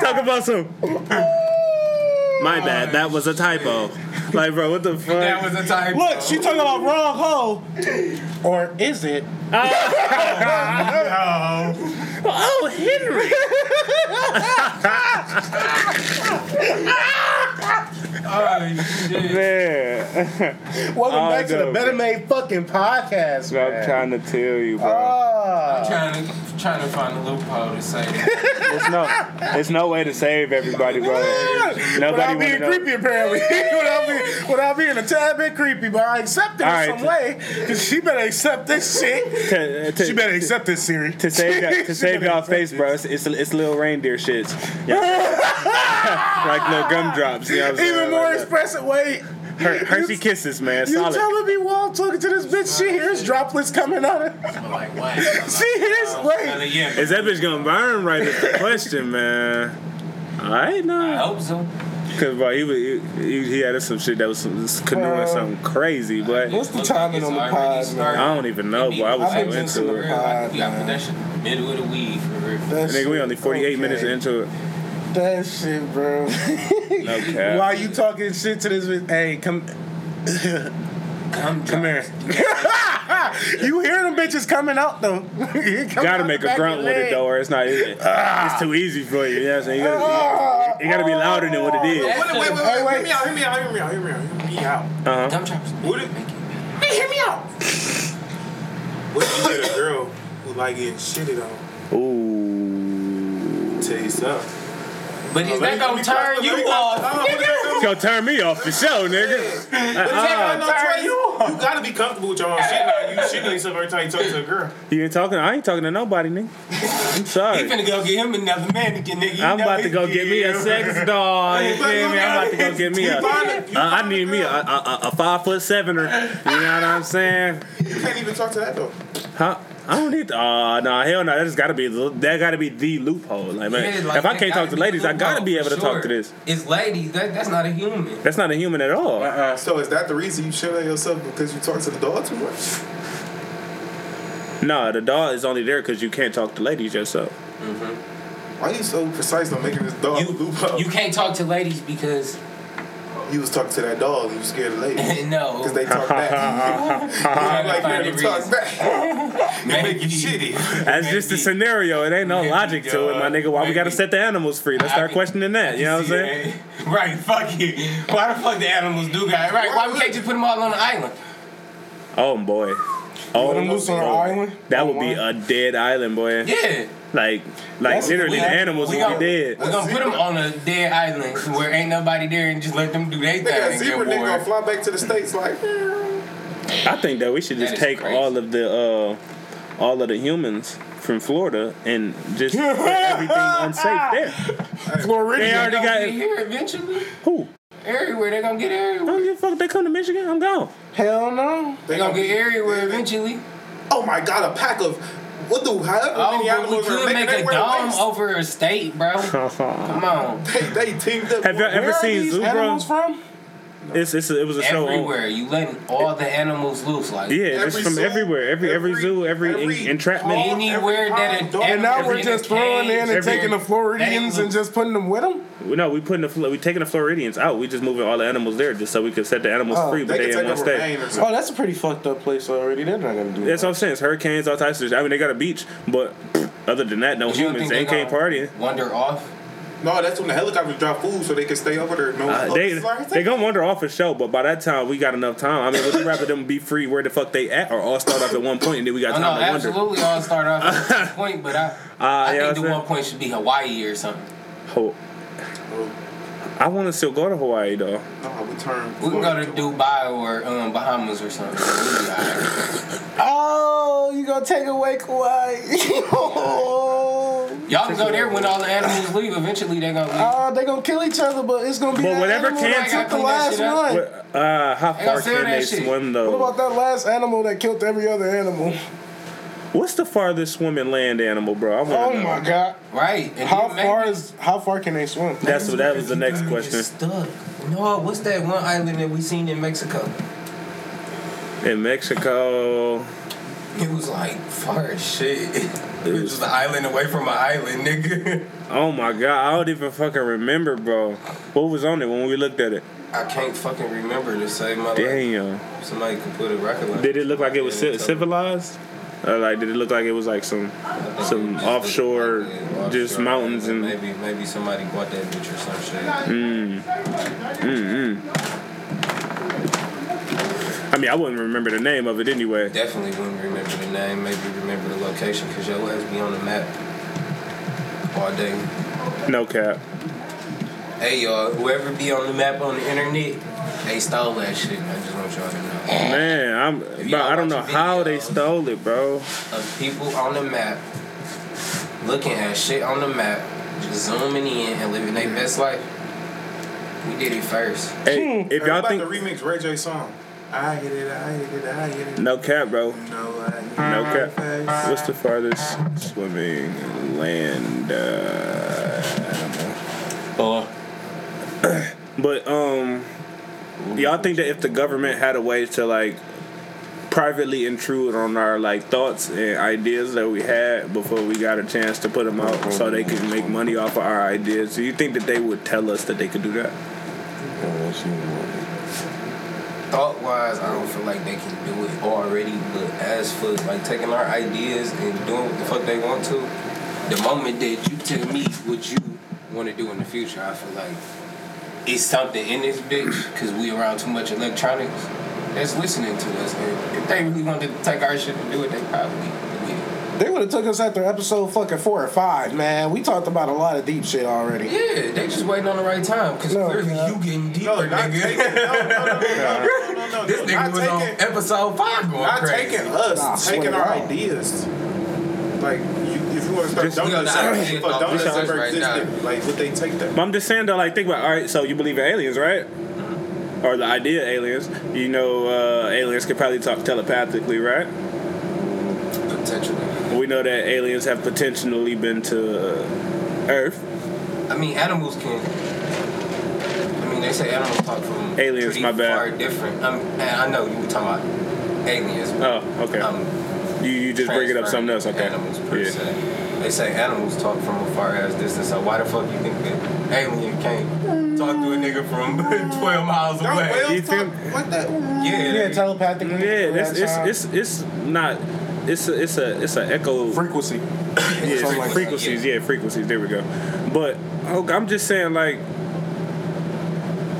Speaker 1: Talk about some. My bad. That was a typo. Like, bro, what the fuck?
Speaker 2: That was a typo.
Speaker 5: Look, she talking about wrong hole, or is it?
Speaker 1: oh, *laughs* oh Henry. *laughs*
Speaker 2: Oh, shit.
Speaker 1: Man, *laughs*
Speaker 5: Welcome back to the Better
Speaker 1: bro.
Speaker 5: Made fucking podcast,
Speaker 1: I'm trying to tell you, bro.
Speaker 5: Ah.
Speaker 2: Trying to trying to find a loophole to say.
Speaker 1: There's no, there's no way to save everybody, bro. Nobody
Speaker 5: Without
Speaker 1: want to
Speaker 5: being
Speaker 1: know.
Speaker 5: creepy, apparently. *laughs* without, being, without being a tad bit creepy, but I accept it
Speaker 1: All
Speaker 5: in
Speaker 1: right,
Speaker 5: some way. Cause she better accept this shit. *laughs*
Speaker 1: To, to,
Speaker 5: She better accept this, Siri.
Speaker 1: to save y'all, to save y'all face,
Speaker 5: this.
Speaker 1: bro. It's, it's, it's little reindeer shits. Yeah. like little gumdrops. You know what I'm saying?
Speaker 5: Even more
Speaker 1: Like,
Speaker 5: expressive way.
Speaker 1: Her, Hershey kisses, man.
Speaker 5: You
Speaker 1: Solid.
Speaker 5: telling me while I'm talking to this bitch, she hears droplets coming out of *laughs*
Speaker 2: Like what? *laughs*
Speaker 5: She hears, wait.
Speaker 1: Is that bitch gonna burn right? Is the question, man. All right,
Speaker 2: I
Speaker 1: no.
Speaker 2: hope so.
Speaker 1: Cause bro, he was he, he, he had some shit that was some, canoeing
Speaker 5: Uh,
Speaker 1: something crazy, but
Speaker 5: What's the
Speaker 2: Look,
Speaker 5: timing on the pod,
Speaker 2: started.
Speaker 1: I don't even know, boy. I was
Speaker 5: I've
Speaker 1: so
Speaker 5: been
Speaker 1: into
Speaker 5: listening
Speaker 1: it.
Speaker 5: to
Speaker 2: Real, like, you put that shit middle of the weed for real.
Speaker 1: Nigga, we
Speaker 5: shit-
Speaker 1: only 48
Speaker 5: okay.
Speaker 1: minutes into it.
Speaker 5: That shit, bro.
Speaker 1: No cap.
Speaker 5: While you talking shit to this bitch, hey, come,
Speaker 2: Come,
Speaker 5: come here. *laughs* you hear them bitches coming out though. *laughs* You
Speaker 1: Gotta make a grunt
Speaker 5: of
Speaker 1: with it though, or it's not. It, it's too easy for you. You know what I'm saying? You gotta, you gotta be louder than what it is.
Speaker 3: Wait, wait, wait, wait,
Speaker 5: Hey,
Speaker 3: wait.
Speaker 5: wait.
Speaker 3: Hear me out, hear me out, hear me out, hear me out, hear me out.
Speaker 1: Uh-huh.
Speaker 2: Dumb chops.
Speaker 3: What it, hey, hear me out. What if you get a girl who like getting shitted on?
Speaker 1: Ooh.
Speaker 3: Tell you something.
Speaker 2: But is that gonna turn you off?
Speaker 1: It's gonna turn me off for sure, nigga. Uh-uh.
Speaker 3: You gotta be comfortable with your own shit now. You shitting yourself every time you talk to a girl.
Speaker 1: You ain't talking. I ain't talking to nobody, nigga. I'm *laughs*
Speaker 2: He
Speaker 1: sorry.
Speaker 2: finna go get him another mannequin, nigga. You
Speaker 1: I'm
Speaker 2: know
Speaker 1: about to
Speaker 2: he
Speaker 1: go get me a sex doll. You *laughs* feel me? I'm about to go get me a. Uh, I need me a, a, a, a five foot sevener. You know what I'm saying?
Speaker 3: You can't even talk to that though.
Speaker 1: Huh? I don't need. To, uh, no, hell no. That's gotta be. the- That gotta be the loophole. Like man,
Speaker 2: Yeah, like,
Speaker 1: if I can't talk to ladies, I gotta be able to
Speaker 2: for
Speaker 1: talk to this.
Speaker 2: It's ladies. That, that's not a human.
Speaker 1: That's not a human at all.
Speaker 5: Uh-uh.
Speaker 3: So is that the reason you shit on yourself because you talk to the dog too much?
Speaker 1: No, the dog is only there because you can't talk to ladies yourself.
Speaker 3: Why are you so precise on making this dog
Speaker 2: You,
Speaker 3: loophole?
Speaker 2: you can't talk to ladies because
Speaker 3: You was talking to that dog and you scared of ladies. *laughs*
Speaker 2: no.
Speaker 3: Because they talk back. *laughs*
Speaker 2: Trying to
Speaker 3: like
Speaker 2: find
Speaker 3: hearing
Speaker 2: a
Speaker 3: them talk
Speaker 2: reason.
Speaker 3: back. *laughs*
Speaker 2: Maybe
Speaker 3: shitty.
Speaker 1: That's just a scenario. It ain't no
Speaker 2: Maybe,
Speaker 1: logic to it, my nigga. Why we gotta set the animals free? Let's start
Speaker 2: can-
Speaker 1: questioning that. You know what I'm saying?
Speaker 2: Right, fuck you. Why the fuck the animals do got Right, why we can't just put them all on the island?
Speaker 1: Oh boy. Oh,
Speaker 8: Let them loose on an
Speaker 1: oh.
Speaker 8: island.
Speaker 1: That would be a dead island, boy.
Speaker 2: Yeah.
Speaker 1: Like, like
Speaker 8: That's-
Speaker 1: literally, the animals
Speaker 2: we
Speaker 1: would
Speaker 2: gonna-
Speaker 1: be dead.
Speaker 2: We're gonna put them on a dead island where ain't nobody there and just let them do their
Speaker 3: They got
Speaker 2: thing
Speaker 3: zebra
Speaker 2: and
Speaker 3: nigga gonna fly back to the states like.
Speaker 1: I think that we should just take
Speaker 2: crazy.
Speaker 1: all of the uh, all of the humans from Florida and just put everything unsafe there.
Speaker 8: Florida.
Speaker 1: They already got
Speaker 2: get here eventually.
Speaker 1: who?
Speaker 2: Everywhere they gonna get
Speaker 1: I
Speaker 2: everywhere.
Speaker 1: don't give a fuck. if They come to Michigan. I'm gone.
Speaker 8: Hell no.
Speaker 2: They gonna get everywhere eventually.
Speaker 3: Oh my god, a pack of what the however
Speaker 2: Oh,
Speaker 3: many
Speaker 2: but we could make a dome
Speaker 3: waist.
Speaker 2: over a state, bro. *laughs* Come on.
Speaker 3: They, they teamed up.
Speaker 1: Have y'all ever
Speaker 8: Where are
Speaker 1: seen
Speaker 8: these
Speaker 1: Zoo, bro?
Speaker 8: animals from?
Speaker 1: It's, it's it was a show. On,
Speaker 2: Everywhere. You letting all the animals loose. Like
Speaker 1: yeah, it's from
Speaker 3: zoo,
Speaker 1: everywhere. Every every,
Speaker 3: every-
Speaker 1: zoo, every,
Speaker 3: every
Speaker 1: en- entrapment.
Speaker 3: hall,
Speaker 2: anywhere that a,
Speaker 3: And
Speaker 8: And now we're just
Speaker 2: cage,
Speaker 8: throwing in and
Speaker 1: every-
Speaker 8: taking the Floridians and just putting them with them?
Speaker 1: No, we putting the we taking the Floridians out. We just moving all the animals there just so we could set the animals
Speaker 8: Oh,
Speaker 1: free, but
Speaker 3: They
Speaker 1: they,
Speaker 3: can
Speaker 1: in
Speaker 3: take
Speaker 1: one state.
Speaker 8: Oh, that's a pretty fucked up place already. They're not gonna do
Speaker 1: That's
Speaker 8: that.
Speaker 1: what I'm saying. It's hurricanes, all types of shit. I mean, they got a beach, but other than that, no
Speaker 2: But you don't
Speaker 1: humans. They
Speaker 2: they
Speaker 1: can't
Speaker 2: gonna
Speaker 1: partying.
Speaker 2: Wander off.
Speaker 3: No, that's when the helicopters drop food so they can stay over there. No,
Speaker 1: Uh, they they gonna wander off a show, but by that time we got enough time. I mean, would you rather them be free where the fuck they at, or all start off at one point and then we got
Speaker 2: Oh,
Speaker 1: time
Speaker 2: no,
Speaker 1: to wonder?
Speaker 2: absolutely. I'll start off at one *laughs* point, but I,
Speaker 1: Ah,
Speaker 2: I
Speaker 1: yeah,
Speaker 2: think the
Speaker 1: I'm
Speaker 2: one point should be Hawaii or something.
Speaker 1: Ho- I want to still go to Hawaii though.
Speaker 3: No, we turn.
Speaker 2: We can go to Dubai or um, Bahamas or something. We'll be all right. *laughs*
Speaker 8: Oh, you gonna take away Kauai? *laughs*
Speaker 2: Y'all can go there when all the animals leave. Eventually, they're gonna leave.
Speaker 8: Uh, they gonna kill each other, but it's gonna be
Speaker 1: But
Speaker 8: that
Speaker 1: whatever
Speaker 8: animal
Speaker 1: can-
Speaker 8: that took the last one.
Speaker 1: What- Uh, how far can they swim though?
Speaker 8: What about that last animal that killed every other animal?
Speaker 1: What's the farthest swimming land animal, bro? I want to
Speaker 8: Oh
Speaker 1: know.
Speaker 8: my god!
Speaker 2: right. And
Speaker 8: How far is how far can they swim?
Speaker 1: That's what that was the next question.
Speaker 2: Stuck. No, what's that one island that we seen in Mexico?
Speaker 1: In Mexico,
Speaker 2: It was like far as shit. *laughs* It was just an island away from an island, nigga. *laughs*
Speaker 1: oh my god, I don't even fucking remember, bro. What was on it when we looked at it?
Speaker 2: I can't fucking remember to save my life.
Speaker 1: Damn.
Speaker 2: Somebody could put a record. like-
Speaker 1: Did it look like it was
Speaker 2: Yeah, me.
Speaker 1: civilized? Or like, did it look like it was like some some offshore,
Speaker 2: like it,
Speaker 1: just mountains and
Speaker 2: maybe maybe somebody bought that bitch or some shit.
Speaker 1: Mm. I mean, I wouldn't remember the name of it anyway.
Speaker 2: Definitely wouldn't remember the name. Maybe remember the location because your ass be on the map all day.
Speaker 1: No cap.
Speaker 2: Hey y'all, whoever be on the map on the internet, they stole that shit. I just want y'all to know.
Speaker 1: Man, I'm.
Speaker 2: you
Speaker 1: Bro,
Speaker 2: don't
Speaker 1: I don't know how they stole it, bro.
Speaker 2: Of people on the map, looking at shit on the map, just zooming in and living their best life. We did it first.
Speaker 1: Hey, if y'all
Speaker 3: about
Speaker 1: think
Speaker 3: to remix Ray J song. I hit it, I hit it, I hit it.
Speaker 1: no cap, bro.
Speaker 3: No, I hit
Speaker 1: No
Speaker 3: it.
Speaker 1: cap. What's the farthest swimming land uh, animal? But um, y'all think that if the government had a way to like privately intrude on our like thoughts and ideas that we had before we got a chance to put them out, so they could make money off of our ideas, do you think that they would tell us that they could do that?
Speaker 2: Thought wise, I don't feel like they can do it already, but as for like taking our ideas and doing what the fuck they want to, the moment that you tell me what you want to do in the future, I feel like it's something in this bitch because we around too much electronics that's listening to us. And if they really wanted to take our shit and do it, they probably do it.
Speaker 8: They would have took us after episode fucking four or five, man. We talked about a lot of deep shit already.
Speaker 2: Yeah, they just waiting on the right time because
Speaker 8: No,
Speaker 2: clearly
Speaker 8: yeah.
Speaker 2: you getting deeper,
Speaker 3: No,
Speaker 2: nigga.
Speaker 3: taking. No, no, no, no, no, no, no, no.
Speaker 2: this nigga was
Speaker 3: taking,
Speaker 2: on episode five going
Speaker 3: Not
Speaker 2: crazy.
Speaker 3: taking us,
Speaker 8: Nah,
Speaker 3: taking our
Speaker 8: God.
Speaker 3: ideas. Like, you, if you want to start
Speaker 1: Just-
Speaker 3: donuts,
Speaker 2: we on the
Speaker 3: center,
Speaker 2: idea
Speaker 3: fuck,
Speaker 2: of
Speaker 3: donuts
Speaker 2: right
Speaker 3: existed. Like, would they take that?
Speaker 1: But I'm just saying though, like think about all right. So you believe in aliens, right? Or the idea of aliens. You know, uh, aliens can probably talk telepathically, right?
Speaker 2: Potentially.
Speaker 1: We know that aliens have potentially been to uh, Earth.
Speaker 2: I mean, animals can. I mean, they say animals talk from
Speaker 1: Aliens,
Speaker 2: pretty
Speaker 1: my bad.
Speaker 2: far different. Um, and I know you were talking about aliens. But,
Speaker 1: Oh, okay.
Speaker 2: um,
Speaker 1: you you just bring it up something else, okay?
Speaker 2: Animals per
Speaker 1: Yeah.
Speaker 2: se. They say animals talk from a far as distance. So why the fuck you think that alien can't talk to a nigga from *laughs* 12 miles
Speaker 3: Don't
Speaker 2: away?
Speaker 1: You
Speaker 3: whales
Speaker 1: feel-
Speaker 3: talk like that?
Speaker 2: Yeah,
Speaker 8: Yeah,
Speaker 2: they-
Speaker 8: telepathically.
Speaker 1: Yeah,
Speaker 8: for
Speaker 1: that's it's, it's it's not it's a it's a it's a echo
Speaker 8: Frequency. *coughs*
Speaker 1: yeah,
Speaker 8: Something like
Speaker 1: frequencies. Yeah, frequencies. There we go. But oh, I'm just saying, like,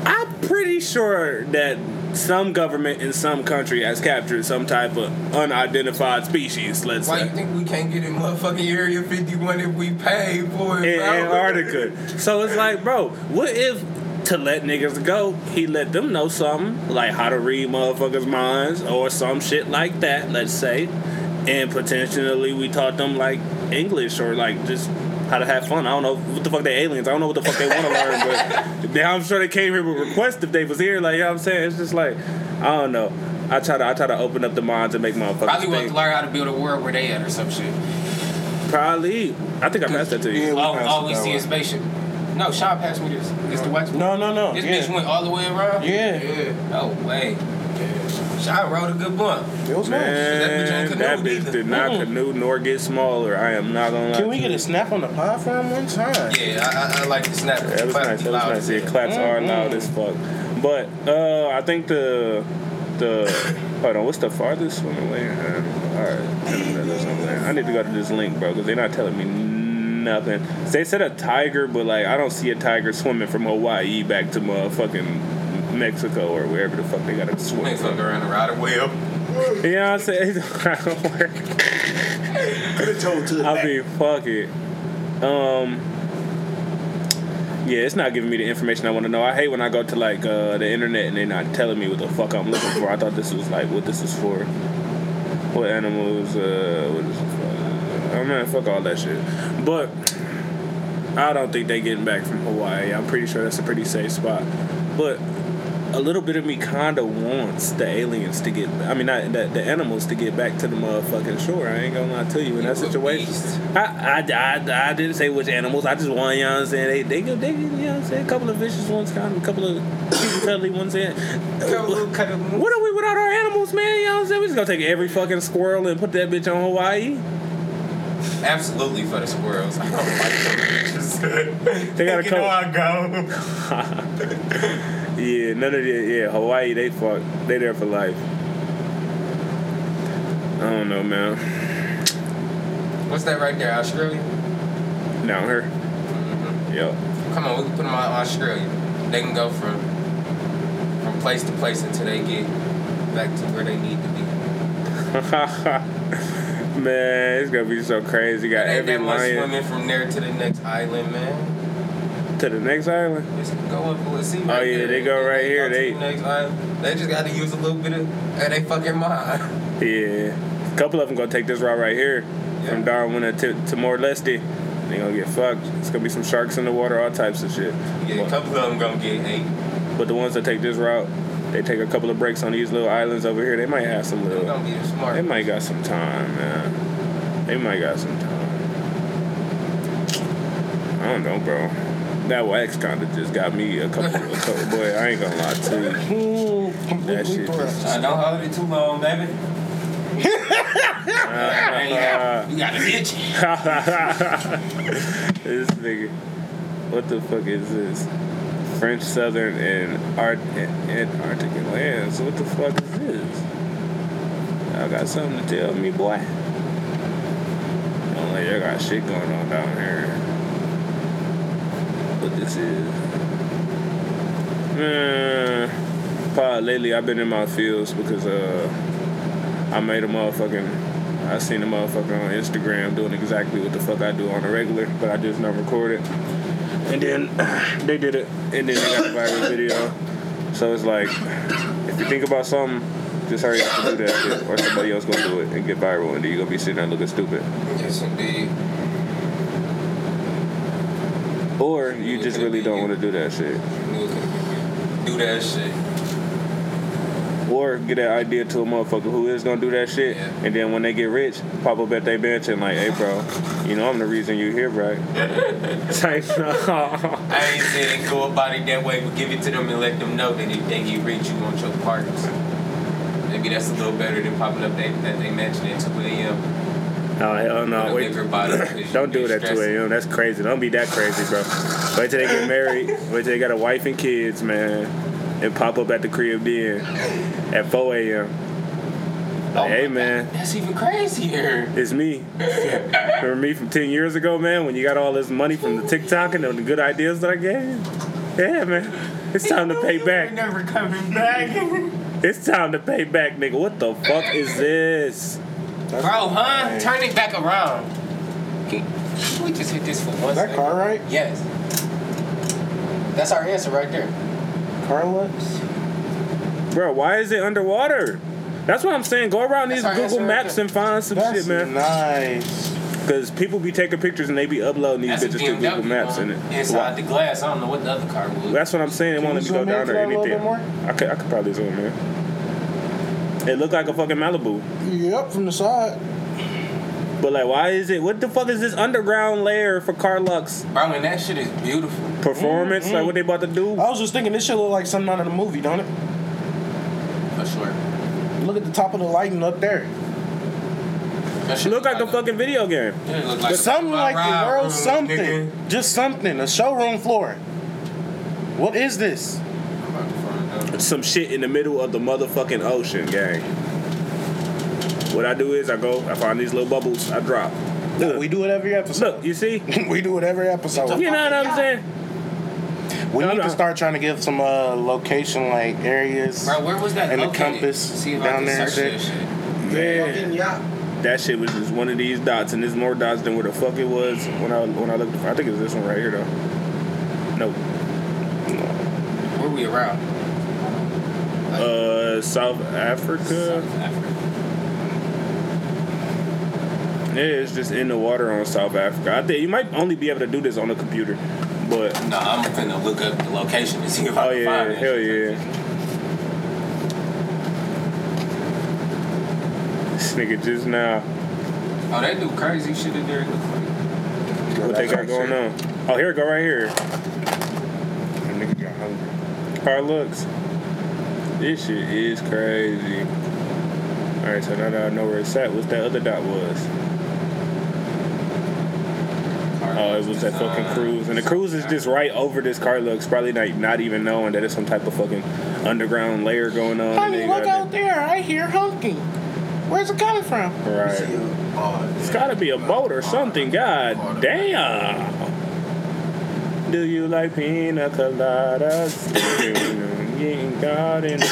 Speaker 1: I'm pretty sure that some government in some country has captured some type of unidentified species. Let's
Speaker 2: Why
Speaker 1: say
Speaker 2: you think we can't get in motherfucking Area 51 if we pay for it?
Speaker 1: in
Speaker 2: bro?
Speaker 1: Antarctica. So it's like, bro, what if to let niggas go, he let them know something like how to read motherfuckers' minds or some shit like that. Let's say, and potentially we taught them like English or like just. How to have fun? I don't know what the fuck they aliens. I don't know what the fuck they want to learn, but they, I'm sure they came here with requests if they was here. Like you know what I'm saying, it's just like I don't know. I try to I try to open up the minds and make my motherfuckers
Speaker 2: Probably want to learn how to build a world where they at or some shit.
Speaker 1: Probably, I think I passed that to you.
Speaker 8: Yeah, we
Speaker 2: Oh,
Speaker 8: passed
Speaker 2: oh, we see
Speaker 8: way.
Speaker 2: a spaceship. No, Sean passed me this. This the wax.
Speaker 8: No, no, no.
Speaker 2: This
Speaker 8: yeah.
Speaker 2: bitch went all the way around.
Speaker 8: Yeah.
Speaker 2: Yeah. No way. Sean rode a good one.
Speaker 8: It was nice.
Speaker 2: That bitch
Speaker 1: Man, that bitch did not
Speaker 8: Mm.
Speaker 1: canoe nor get smaller. I am not gonna lie.
Speaker 8: Can we get a snap on the pod for him one time?
Speaker 2: Yeah, I, I, I like the snap.
Speaker 1: Yeah, that was nice. That was nice. Yeah, claps are
Speaker 8: Mm-hmm.
Speaker 1: loud as fuck. But uh, I think the the *coughs* hold on. What's the farthest one away? Uh, all right, I need to go to this link, bro, because they're not telling me nothing. They said a tiger, but like I don't see a tiger swimming from Hawaii back to motherfucking Mexico or wherever the fuck they gotta swim.
Speaker 2: Niggas
Speaker 1: From.
Speaker 2: fuck around the rider wheel.
Speaker 1: You know what I'm saying? I don't work.
Speaker 5: Could have told to the
Speaker 1: I
Speaker 5: back.
Speaker 1: mean, fuck it. Um, yeah, it's not giving me the information I want to know. I hate when I go to like uh, the internet and they're not telling me what the fuck I'm looking for. I thought this was like what this is for. What animals? Uh, what is it for? Oh man, fuck all that shit. But I don't think they're getting back from Hawaii. I'm pretty sure that's a pretty safe spot. But a little bit of me kind of wants the aliens to get. I mean, not the, the animals to get back to the motherfucking shore. I ain't gonna lie to you in that
Speaker 2: You a
Speaker 1: situation. I, I, I, I didn't say which animals. I just want, you know what I'm saying? They, they, they, you know what I'm saying? A couple of vicious ones, kind of, a couple of cuddly ones in. What are we without our animals, man? You know what I'm saying? We just gonna take every fucking squirrel and put that bitch on Hawaii.
Speaker 2: Absolutely for the squirrels. *laughs* I don't like them bitches.
Speaker 1: They got a *laughs*
Speaker 2: you know
Speaker 1: couple.
Speaker 2: I go. *laughs*
Speaker 1: Yeah, none of the yeah Hawaii. They fuck. They there for life. I don't know, man.
Speaker 2: What's that right there? Australia?
Speaker 1: Down here. Mm-hmm. Yep.
Speaker 2: Come on, we can put them on Australia. They can go from from place to place until they get back to where they need to be. *laughs*
Speaker 1: man, it's gonna be so crazy. You
Speaker 2: Got ain't
Speaker 1: every
Speaker 2: that
Speaker 1: lion
Speaker 2: swimming from there to the next island, man.
Speaker 1: To the next island.
Speaker 2: Just go up and see.
Speaker 1: Oh, yeah,
Speaker 2: there.
Speaker 1: they go right here,
Speaker 2: to
Speaker 1: they-
Speaker 2: the next island. They just got to use a little bit of and they fucking mind. *laughs*
Speaker 1: Yeah, a couple of them gonna take this route right here from Darwin to to Timor Leste. They gonna get fucked. It's gonna be some sharks in the water, all types of shit.
Speaker 2: Yeah, a couple of them gonna get eight.
Speaker 1: But the ones that take this route, they take a couple of breaks on these little islands over here. They might have some little.
Speaker 2: gonna be smart.
Speaker 1: They might got some time, man. They might got some time. I don't know, bro. That wax kind of just got me a couple, a couple. *laughs* Boy, I ain't gonna lie to you.
Speaker 8: Ooh,
Speaker 1: That shit
Speaker 8: pressed.
Speaker 2: Uh, don't hold it too long, baby. *laughs* Man, you, got, you got an itch.
Speaker 1: this nigga. What the fuck is this? French Southern and Art Antarctic lands. What the fuck is this? Y'all got something to tell me, boy? Don't like y'all got shit going on down here. What this is? Man, probably lately I've been in my fields because uh I made a motherfucking. I seen a motherfucker on Instagram doing exactly what the fuck I do on a regular, but I just not record it. And then *clears throat* they did it, and then they got a viral video. So it's like, if you think about something, just hurry up and do that shit, or somebody else gonna do it and get viral, and then you gonna be sitting there looking stupid.
Speaker 2: Yes, indeed.
Speaker 1: Or you just really don't want to do that shit.
Speaker 2: Do that shit.
Speaker 1: Or get that idea to a motherfucker who is gonna do that shit,
Speaker 2: Yeah.
Speaker 1: and then when they get rich, pop up at their bench and like, hey bro, you know I'm the reason you here, right? *laughs* Type.
Speaker 2: I ain't saying go about it that way, but give it to them and let them know that if they get rich, you want your parts. Maybe that's a little better than popping up they, that they mentioned at 2 a.m.
Speaker 1: Oh hell no!
Speaker 2: a
Speaker 1: Wait,
Speaker 2: bigger body, 'cause you
Speaker 1: don't do
Speaker 2: get
Speaker 1: it at two a.m. That's crazy. Don't be that crazy, bro. Wait till they get married. Wait till they got a wife and kids, man, and pop up at the crib then at four a.m. Like, oh hey man,
Speaker 2: That's even crazier.
Speaker 1: it's me. Remember me from ten years ago, man, when you got all this money from the TikTok and the good ideas that I gave you? Yeah, man. It's time to pay back.
Speaker 2: Never coming back.
Speaker 1: It's time to pay back, nigga. What the fuck is this?
Speaker 2: Bro, huh? Turn it back around. Can, can we just hit this for one
Speaker 5: Is that
Speaker 2: second?
Speaker 5: car right?
Speaker 2: Yes. That's our answer right there.
Speaker 5: Car looks.
Speaker 1: Bro, why is it underwater? That's what I'm saying. Go around
Speaker 2: That's
Speaker 1: these Google
Speaker 2: answer right
Speaker 1: Maps and find some
Speaker 5: That's
Speaker 1: shit, man.
Speaker 5: That's nice.
Speaker 1: Because people be taking pictures and they be uploading these
Speaker 2: That's
Speaker 1: bitches to Google Maps.
Speaker 2: one.
Speaker 1: And it,
Speaker 2: Inside the glass. I don't know what the other car was.
Speaker 1: That's what I'm saying. It
Speaker 5: Can
Speaker 1: won't let me go down there or
Speaker 5: that a
Speaker 1: anything.
Speaker 5: more?
Speaker 1: I could, I could probably zoom in. It looked like a fucking Malibu.
Speaker 5: Yep, from the side.
Speaker 1: But like, why is it? What the fuck is this underground layer for Carlux
Speaker 2: Bro, mean, that shit is beautiful.
Speaker 1: performance?
Speaker 5: Mm-hmm.
Speaker 1: Like, what they about to do?
Speaker 5: I was just thinking this shit look like something out of the movie, don't it?
Speaker 2: For sure.
Speaker 5: Look at the top of the lighting up there.
Speaker 2: That shit
Speaker 1: Look like a fucking video game.
Speaker 2: Yeah, it look like
Speaker 5: something like the world, something.
Speaker 2: nigga.
Speaker 5: Just something. A showroom floor. What is this?
Speaker 2: I'm about to find out. *laughs*
Speaker 1: Some shit in the middle of the motherfucking ocean, gang. What I do is I go, I find these little bubbles, I drop. Look,
Speaker 5: We do it every episode.
Speaker 1: look, you see? *laughs*
Speaker 5: we do it every episode.
Speaker 1: You know what I'm saying?
Speaker 5: We
Speaker 1: No,
Speaker 5: need
Speaker 1: no.
Speaker 5: to start trying to give some uh, location like areas.
Speaker 2: Bro, where was that
Speaker 5: And the compass
Speaker 2: See if
Speaker 5: down there and
Speaker 2: search
Speaker 5: shit.
Speaker 2: that shit.
Speaker 1: Man, that shit was just one of these dots, and there's more dots than where the fuck it was when I when I looked. I think it was this one right here though. Nope.
Speaker 2: Where we around?
Speaker 1: Uh, South Africa.
Speaker 2: South Africa.
Speaker 1: Yeah, it's just in the water on South Africa. I think you might only be able to do this on a computer, but
Speaker 2: No, I'm finna look up the location to see if I
Speaker 1: oh
Speaker 2: can
Speaker 1: yeah,
Speaker 2: find it.
Speaker 1: hell yeah. This nigga just now.
Speaker 2: Oh, they do crazy shit in there.
Speaker 1: What they got going on? Oh, here it go right here.
Speaker 5: That nigga got hungry.
Speaker 1: Car looks. This shit is crazy. Alright, so now that I know where it's at, what's that other dot was? Oh, it was that fucking cruise. And the cruise is just right over this car looks, probably not, not even knowing that it's some type of fucking underground layer going on.
Speaker 5: Honey, look out there. I hear honking. Where's it coming from?
Speaker 1: Right. It's gotta be a boat or something. God damn. Do you like pina coladas? *coughs* Getting God in the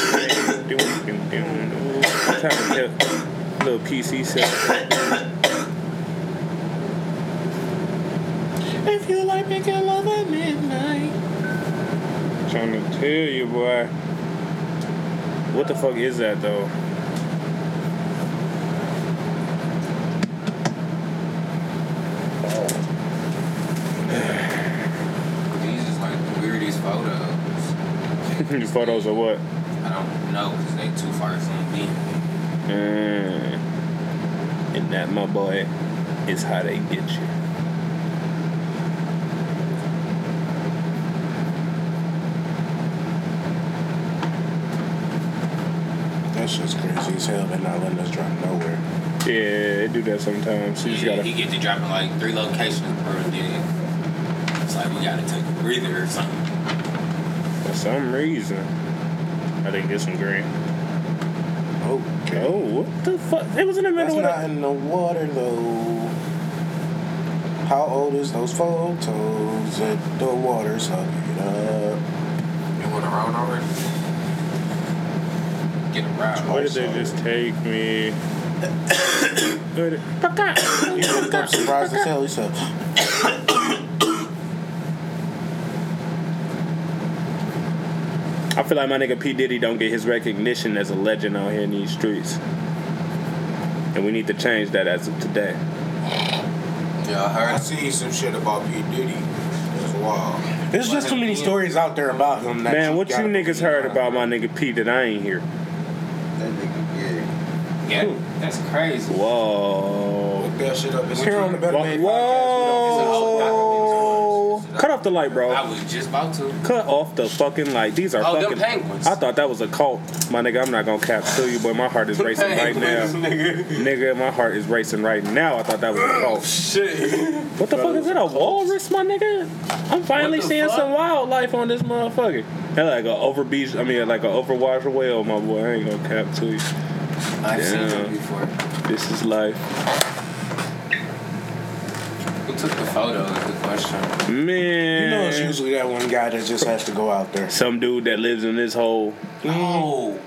Speaker 1: Trying to little PC.
Speaker 5: If you like making love at midnight.
Speaker 1: Trying to tell you, boy. What the fuck is that though?
Speaker 2: These is like the weirdest photos.
Speaker 1: These photos of what?
Speaker 2: I don't know because they too far from me.
Speaker 1: Mm. And that, my boy, is how they get you.
Speaker 5: That shit's crazy as hell. They're not letting us drop nowhere.
Speaker 1: Yeah, they do that sometimes. You just gotta.
Speaker 2: he get to dropping like three locations per day. It's like we gotta take a breather or something.
Speaker 1: For some reason, I didn't get some green.
Speaker 5: Okay.
Speaker 1: Oh, what the fuck? It was in the
Speaker 5: That's
Speaker 1: middle of
Speaker 5: not in the water though. How old is those photos that the water's hugging up?
Speaker 6: You went around already?
Speaker 2: Get around.
Speaker 1: Why did they just take me? Where did-
Speaker 5: He looked up surprised as hell. He said,
Speaker 1: I feel like my nigga P Diddy don't get his recognition as a legend out here in these streets, and we need to change that as of today.
Speaker 6: Yeah, I heard. I seen some shit about P Diddy. It's wild.
Speaker 5: There's just too many stories out there about him. That
Speaker 1: Man, what you niggas heard about my nigga P that I ain't hear?
Speaker 9: That nigga, yeah.
Speaker 2: Yeah, that's crazy.
Speaker 1: Whoa.
Speaker 6: Look that shit up. It's
Speaker 5: Here on the Better
Speaker 1: Whoa.
Speaker 5: Made
Speaker 1: Whoa. Cut off the light, bro.
Speaker 2: I was just about to.
Speaker 1: Cut off the fucking light. These are
Speaker 2: Oh, them
Speaker 1: fucking.
Speaker 2: penguins.
Speaker 1: I thought that was a cult. My nigga, I'm not gonna cap to you, but my heart is *laughs* racing right now.
Speaker 2: nigga.
Speaker 1: Nigga, my heart is racing right now. I thought that was a cult.
Speaker 2: Oh, shit.
Speaker 1: What the fuck is that? A walrus, my nigga? I'm finally seeing
Speaker 2: fuck?
Speaker 1: some wildlife on this motherfucker. That like a overbeach. I mean, like an overwater whale, my boy. I ain't gonna cap to you.
Speaker 2: I've seen him before.
Speaker 1: This is life.
Speaker 2: Who took the photo is the question.
Speaker 1: Man.
Speaker 8: You know, it's usually that one guy that just has to go out there.
Speaker 1: some dude that lives in this hole.
Speaker 2: Oh,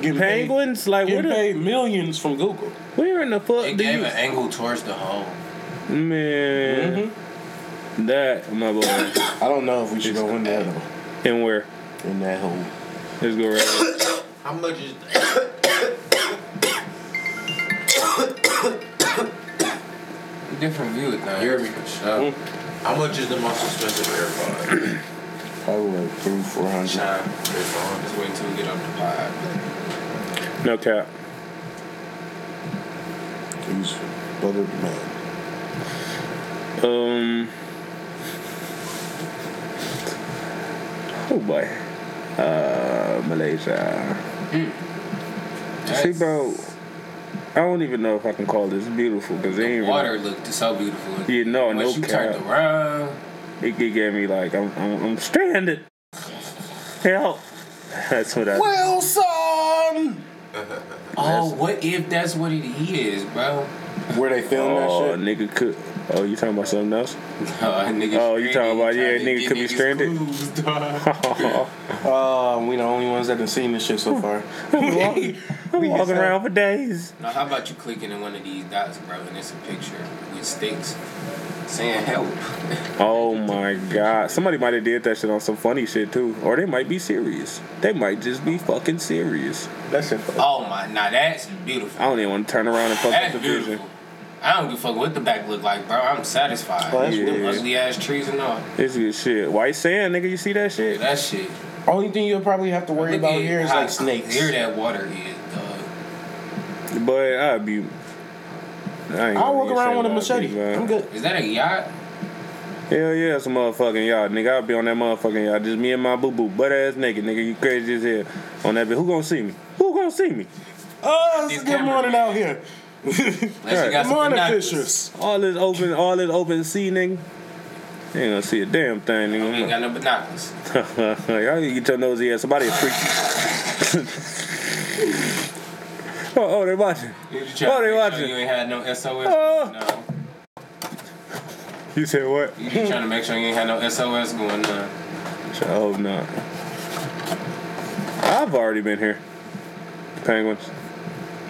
Speaker 8: Getting paid-
Speaker 1: Penguins? Like, where,
Speaker 8: Getting
Speaker 1: the,
Speaker 8: paid millions from Google.
Speaker 1: where in the fuck
Speaker 2: they
Speaker 1: do
Speaker 2: gave
Speaker 1: you...
Speaker 2: an angle towards the hole.
Speaker 1: Man. Mhm. That, my boy. *coughs*
Speaker 8: I don't know if we should go in that hole.
Speaker 1: and where?
Speaker 8: In that hole.
Speaker 1: Let's go right. *coughs*
Speaker 6: How much is
Speaker 2: Different view of things.
Speaker 6: Hear me?
Speaker 2: For sure.
Speaker 6: how much is the most expensive AirPod? *clears throat*
Speaker 8: Probably like three, four hundred.
Speaker 2: Shine. Just wait until we get up the pod.
Speaker 1: No cap.
Speaker 8: He's better than man.
Speaker 1: Um. Oh boy. Uh, Malaysia. See, bro. I don't even know if I can call this beautiful because it
Speaker 2: The
Speaker 1: ain't
Speaker 2: water
Speaker 1: really.
Speaker 2: looked so beautiful.
Speaker 1: You know,
Speaker 2: Once
Speaker 1: no
Speaker 2: you
Speaker 1: cap.
Speaker 2: turned around,
Speaker 1: It, it gave me like I'm, I'm I'm stranded. Help. *laughs* That's what I.
Speaker 8: Wilson! *laughs*
Speaker 2: oh, what if that's what it is, bro?
Speaker 8: Where they film
Speaker 1: Oh,
Speaker 8: that shit?
Speaker 1: Oh, nigga could. Oh, you talking about something else? *laughs*
Speaker 2: Uh,
Speaker 1: Oh, you talking about- yeah, nigga could be stranded?
Speaker 2: cruised, dog.
Speaker 8: Uh, *laughs* we the only ones that have seen this shit so far. *laughs*
Speaker 1: I'm walking, I'm walking around for days.
Speaker 2: Now, how about you clicking in one of these dots, bro, and it's a picture with sticks saying help.
Speaker 1: Oh my god. Somebody might have did that shit on some funny shit too. Or they might be serious. They might just be fucking serious.
Speaker 8: That shit.
Speaker 2: Oh my, now that's beautiful.
Speaker 1: I don't even want to turn around and fuck up
Speaker 2: That's
Speaker 1: the vision.
Speaker 2: Beautiful. I don't give a fuck what the back look like, bro. I'm satisfied.
Speaker 8: Oh, that's
Speaker 2: Them
Speaker 1: good.
Speaker 2: ugly ass trees and all.
Speaker 1: This good shit. White sand, nigga, you see that shit?
Speaker 2: That shit.
Speaker 8: Only thing you'll probably have to worry
Speaker 2: Look
Speaker 8: about
Speaker 2: at
Speaker 8: here is like snakes.
Speaker 2: Clear that water is, dog.
Speaker 1: But I'd be. I
Speaker 8: I'll
Speaker 1: gonna
Speaker 8: walk around
Speaker 1: say
Speaker 8: with a
Speaker 1: what
Speaker 8: machete.
Speaker 1: be, man.
Speaker 8: I'm good.
Speaker 2: Is that a yacht?
Speaker 1: Hell yeah, it's a motherfucking yacht, nigga. I'll be on that motherfucking yacht. Just me and my boo boo, butt ass naked, nigga. You crazy as hell on that bitch. Who gonna see me? Who gonna see me?
Speaker 8: Oh, it's
Speaker 2: These
Speaker 8: a good
Speaker 2: camera
Speaker 8: morning out here.
Speaker 2: Unless got
Speaker 8: morning,
Speaker 2: binoculars.
Speaker 1: All this open, all this open sea, nigga. You ain't gonna see a damn thing,
Speaker 2: We ain't got no binoculars. *laughs*
Speaker 1: Y'all need to get your nosy ass. Somebody a freak. *laughs* oh, oh, they watching.
Speaker 2: You
Speaker 1: Oh,
Speaker 2: to
Speaker 1: they
Speaker 2: make sure
Speaker 1: watching.
Speaker 2: You ain't had no SOS.
Speaker 1: Oh.
Speaker 2: No.
Speaker 1: You said what?
Speaker 2: You just trying to make sure you ain't had no SOS going on.
Speaker 1: Oh, I hope not. I've already been here. Penguins.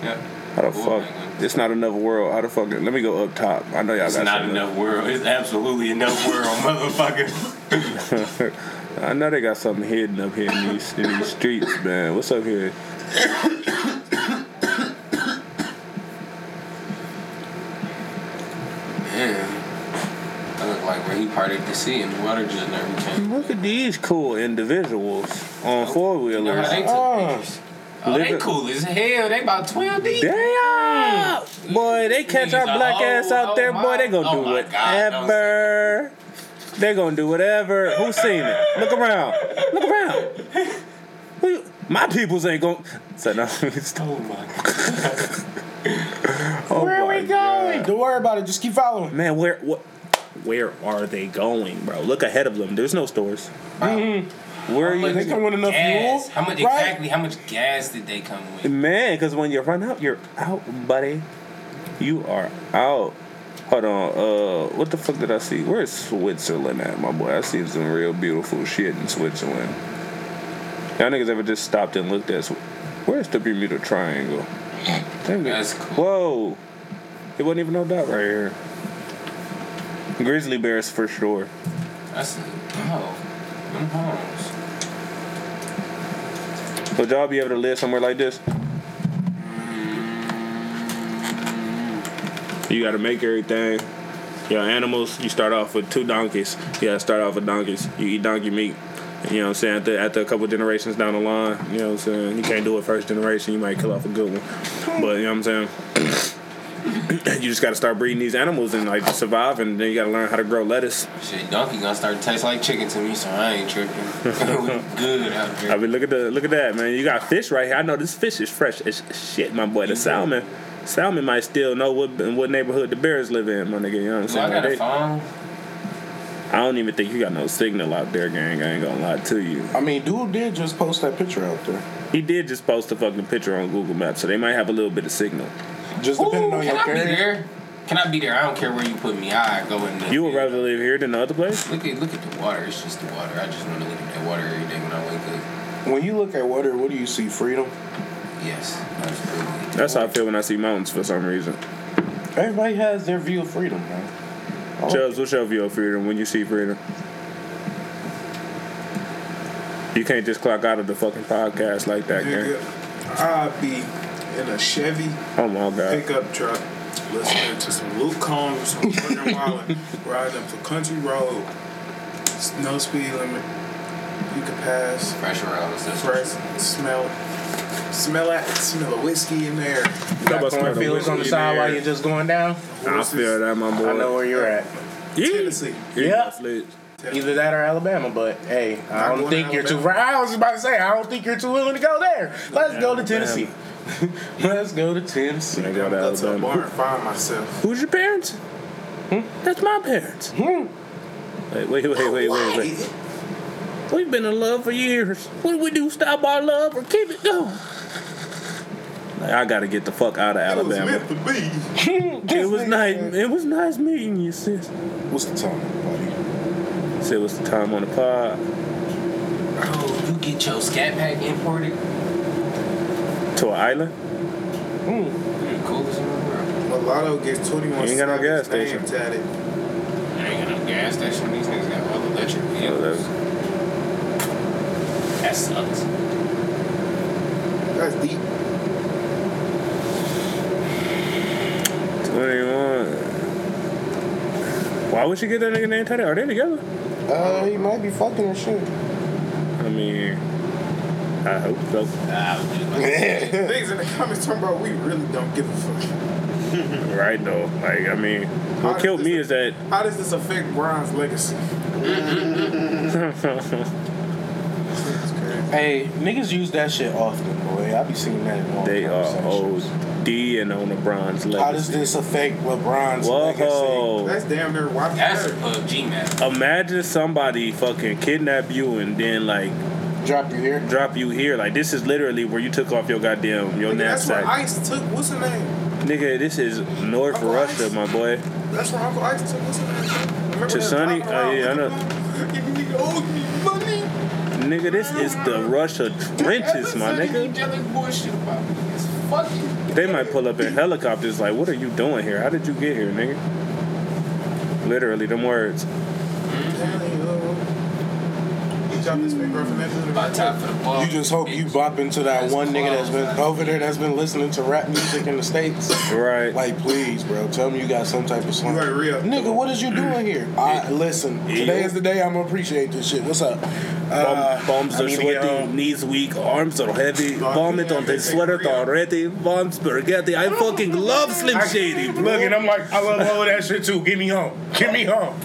Speaker 2: Yeah.
Speaker 1: How the
Speaker 2: Cool,
Speaker 1: fuck?
Speaker 2: penguins.
Speaker 1: It's not enough world. How the fuck? Let me go up top. I know y'all got
Speaker 2: It's
Speaker 1: got
Speaker 2: not enough world. It's absolutely enough world, *laughs* motherfucker. *laughs*
Speaker 1: I know they got something hidden up here in these in these streets, man. What's up here?
Speaker 2: Man. That look like where he parted the sea and the water just never came.
Speaker 1: Look at these cool individuals on oh, four
Speaker 2: You know how
Speaker 1: wheelers.
Speaker 2: they
Speaker 8: Oh.
Speaker 2: Oh, they cool as hell. They about 12 deep.
Speaker 1: Damn! Boy, they catch our black
Speaker 2: are-
Speaker 1: ass oh out
Speaker 2: oh,
Speaker 1: there,
Speaker 2: oh
Speaker 1: boy. They gonna
Speaker 2: oh
Speaker 1: do
Speaker 2: my God,
Speaker 1: whatever. They gonna do whatever. Who seen it? Look around. Look around. Who My peoples ain't gonna. So no. *laughs*
Speaker 2: Oh my god. *laughs*
Speaker 1: oh
Speaker 8: Where are we going?
Speaker 1: God.
Speaker 8: Don't worry about it. Just keep following.
Speaker 1: Man, where what? Where are they going, bro? Look ahead of them. There's no stores. Mm-hmm. Where are
Speaker 2: How much
Speaker 8: They
Speaker 1: you?
Speaker 8: come with enough
Speaker 2: gas?
Speaker 8: fuel,
Speaker 2: How much
Speaker 8: right?
Speaker 2: exactly? How much gas did they come with?
Speaker 1: Man, because when you run out, you're out, buddy. You are out. Hold on. Uh, what the fuck did I see? Where's Switzerland at, my boy? I see some real beautiful shit in Switzerland. Y'all niggas ever just stopped and looked at? Swi- Where's the Bermuda Triangle? Damn.
Speaker 2: That's cool.
Speaker 1: Whoa. It wasn't even no dot right here. Grizzly bears for sure.
Speaker 2: That's oh, them homes.
Speaker 1: Would y'all be able to live somewhere like this? You gotta make everything. Your animals, you start off with two donkeys. You gotta start off with donkeys. You eat donkey meat. You know what I'm saying? After, after a couple generations down the line, you know what I'm saying? You can't do it first generation, you might kill off a good one. But you know what I'm saying? *laughs* you just gotta start breeding these animals and like survive and then you gotta learn how to grow lettuce.
Speaker 2: Shit, donkey gonna start to taste like chicken to me, so I ain't tripping. *laughs* good out
Speaker 1: I mean, look at the look at that, man. You got fish right here. I know this fish is fresh as shit, my boy. The salmon, salmon might still know what what neighborhood the bears live in, my nigga. You know what I'm
Speaker 2: saying? I got a phone.
Speaker 1: I don't even think you got no signal out there, gang. I ain't gonna lie to you.
Speaker 5: I mean, dude did just post that picture out there.
Speaker 1: He did just post a fucking picture on Google Maps, so they might have a little bit of signal.
Speaker 5: Just
Speaker 2: Ooh,
Speaker 5: depending on
Speaker 2: can
Speaker 5: your
Speaker 2: I be
Speaker 5: carrier.
Speaker 2: there? Can I be there? I don't care where you put me. I go in there.
Speaker 1: You would rather live here than the other place?
Speaker 2: Look at look at the water. It's just the water. I just want to look at that water every day when I wake up.
Speaker 5: When you look at water, what do you see? Freedom.
Speaker 2: Yes, absolutely.
Speaker 1: That's how I feel when I see mountains for some reason.
Speaker 5: Everybody has their view of freedom, man. Oh,
Speaker 1: Chubbs, what's your view of freedom when you see freedom? You can't just clock out of the fucking podcast like that, man.
Speaker 3: Nigga, I'd be in a Chevy
Speaker 1: Oh my god.
Speaker 3: pickup truck listening to some Luke Combs, some Morgan *laughs* Wallen, riding up the country road, no speed limit. You could pass,
Speaker 2: Fresh around.
Speaker 3: fresh, smell. Smell it, smell of whiskey in there.
Speaker 5: got
Speaker 1: Nobody smell the
Speaker 5: cornfields on the side while you're just going down.
Speaker 1: I feel that, my boy.
Speaker 5: I know where you're at.
Speaker 3: Tennessee.
Speaker 5: Yeah.
Speaker 1: Yeah.
Speaker 5: Either that or Alabama, but hey, I don't think you're too.
Speaker 3: Alabama.
Speaker 5: I was about to say, I don't think you're too willing to go there. Let's go to Tennessee. *laughs* Let's go to Tennessee.
Speaker 1: I go
Speaker 3: I'm
Speaker 1: to
Speaker 3: a bar and find myself.
Speaker 1: Who's your parents? That's my parents.
Speaker 5: Hmm.
Speaker 1: Wait, wait, wait, wait, wait, wait. We've been in love for years. What do we do? Stop our love or keep it going? Like, I gotta get the fuck out of Alabama.
Speaker 3: It was meant to be. *laughs*
Speaker 1: It was nice. It was nice meeting you, sis.
Speaker 5: What's the time, buddy?
Speaker 1: Said what's the time on the pod?
Speaker 2: Oh, you get your scat pack imported?
Speaker 1: To an island?
Speaker 2: You're the coolest in the world.
Speaker 3: Mulatto gets 21
Speaker 1: You ain't got no gas station.
Speaker 3: tatted.
Speaker 2: There ain't got no gas station. These niggas got all electric
Speaker 1: Oh,
Speaker 2: vehicles.
Speaker 1: that's-
Speaker 2: That sucks.
Speaker 3: That's deep.
Speaker 1: 21. Why would she get that nigga name tatted? Are they together?
Speaker 5: Uh, he might be fucking or shit.
Speaker 1: I mean, I hope so.
Speaker 3: Niggas in the comments talking about we really don't give a fuck. *laughs*
Speaker 1: Right though. Like, I mean,
Speaker 3: How
Speaker 1: what killed
Speaker 3: this-
Speaker 1: me is that
Speaker 3: How does this affect Bron's legacy? *laughs*
Speaker 5: Hey, niggas use that shit often, boy. I be seeing that in
Speaker 1: they are
Speaker 5: conversations.
Speaker 1: OD and on LeBron's legacy.
Speaker 5: How does this affect LeBron's legacy?
Speaker 1: Whoa.
Speaker 3: That's damn near why
Speaker 2: That's a PUBG map.
Speaker 1: Imagine somebody fucking kidnap you and then like
Speaker 5: Drop you here.
Speaker 1: drop you here. Like this is literally where you took off your goddamn your
Speaker 3: Nigga, that's where
Speaker 1: knapsack.
Speaker 3: Ice took. What's her name?
Speaker 1: Nigga, this is North
Speaker 3: Uncle
Speaker 1: Russia,
Speaker 3: Ice?
Speaker 1: my boy.
Speaker 3: That's where Uncle Ice took. What's her name? Remember
Speaker 1: To Sonny? Oh, yeah, I know.
Speaker 3: looking *laughs* for- Give me oh, owe me money.
Speaker 1: Nigga, this is the Russia trenches, my nigga.
Speaker 2: Telling bullshit about me. It's fucking.
Speaker 1: They might pull up in helicopters like, what are you doing here? How did you get here, nigga? Literally, them words.
Speaker 3: He dropped his finger off that dude.
Speaker 2: About time for the ball.
Speaker 5: You just hope you bop into that one nigga that's been over there that's been listening to rap music in the States.
Speaker 1: Right.
Speaker 5: Like, please, bro, tell me you got some type of song.
Speaker 3: You ain't real.
Speaker 5: Nigga, what is you doing here? *clears throat* I listen. Today is the day I'm gonna appreciate this shit. What's up? Uh,
Speaker 1: Bombs
Speaker 5: I
Speaker 1: are
Speaker 5: need to
Speaker 1: sweaty,
Speaker 5: home.
Speaker 1: knees weak, arms are heavy, vomit on the sweater already, bomb spaghetti. I fucking love Slim Shady, bro.
Speaker 5: Look, and I'm like, I love all of that shit too. Get me home. Get me home.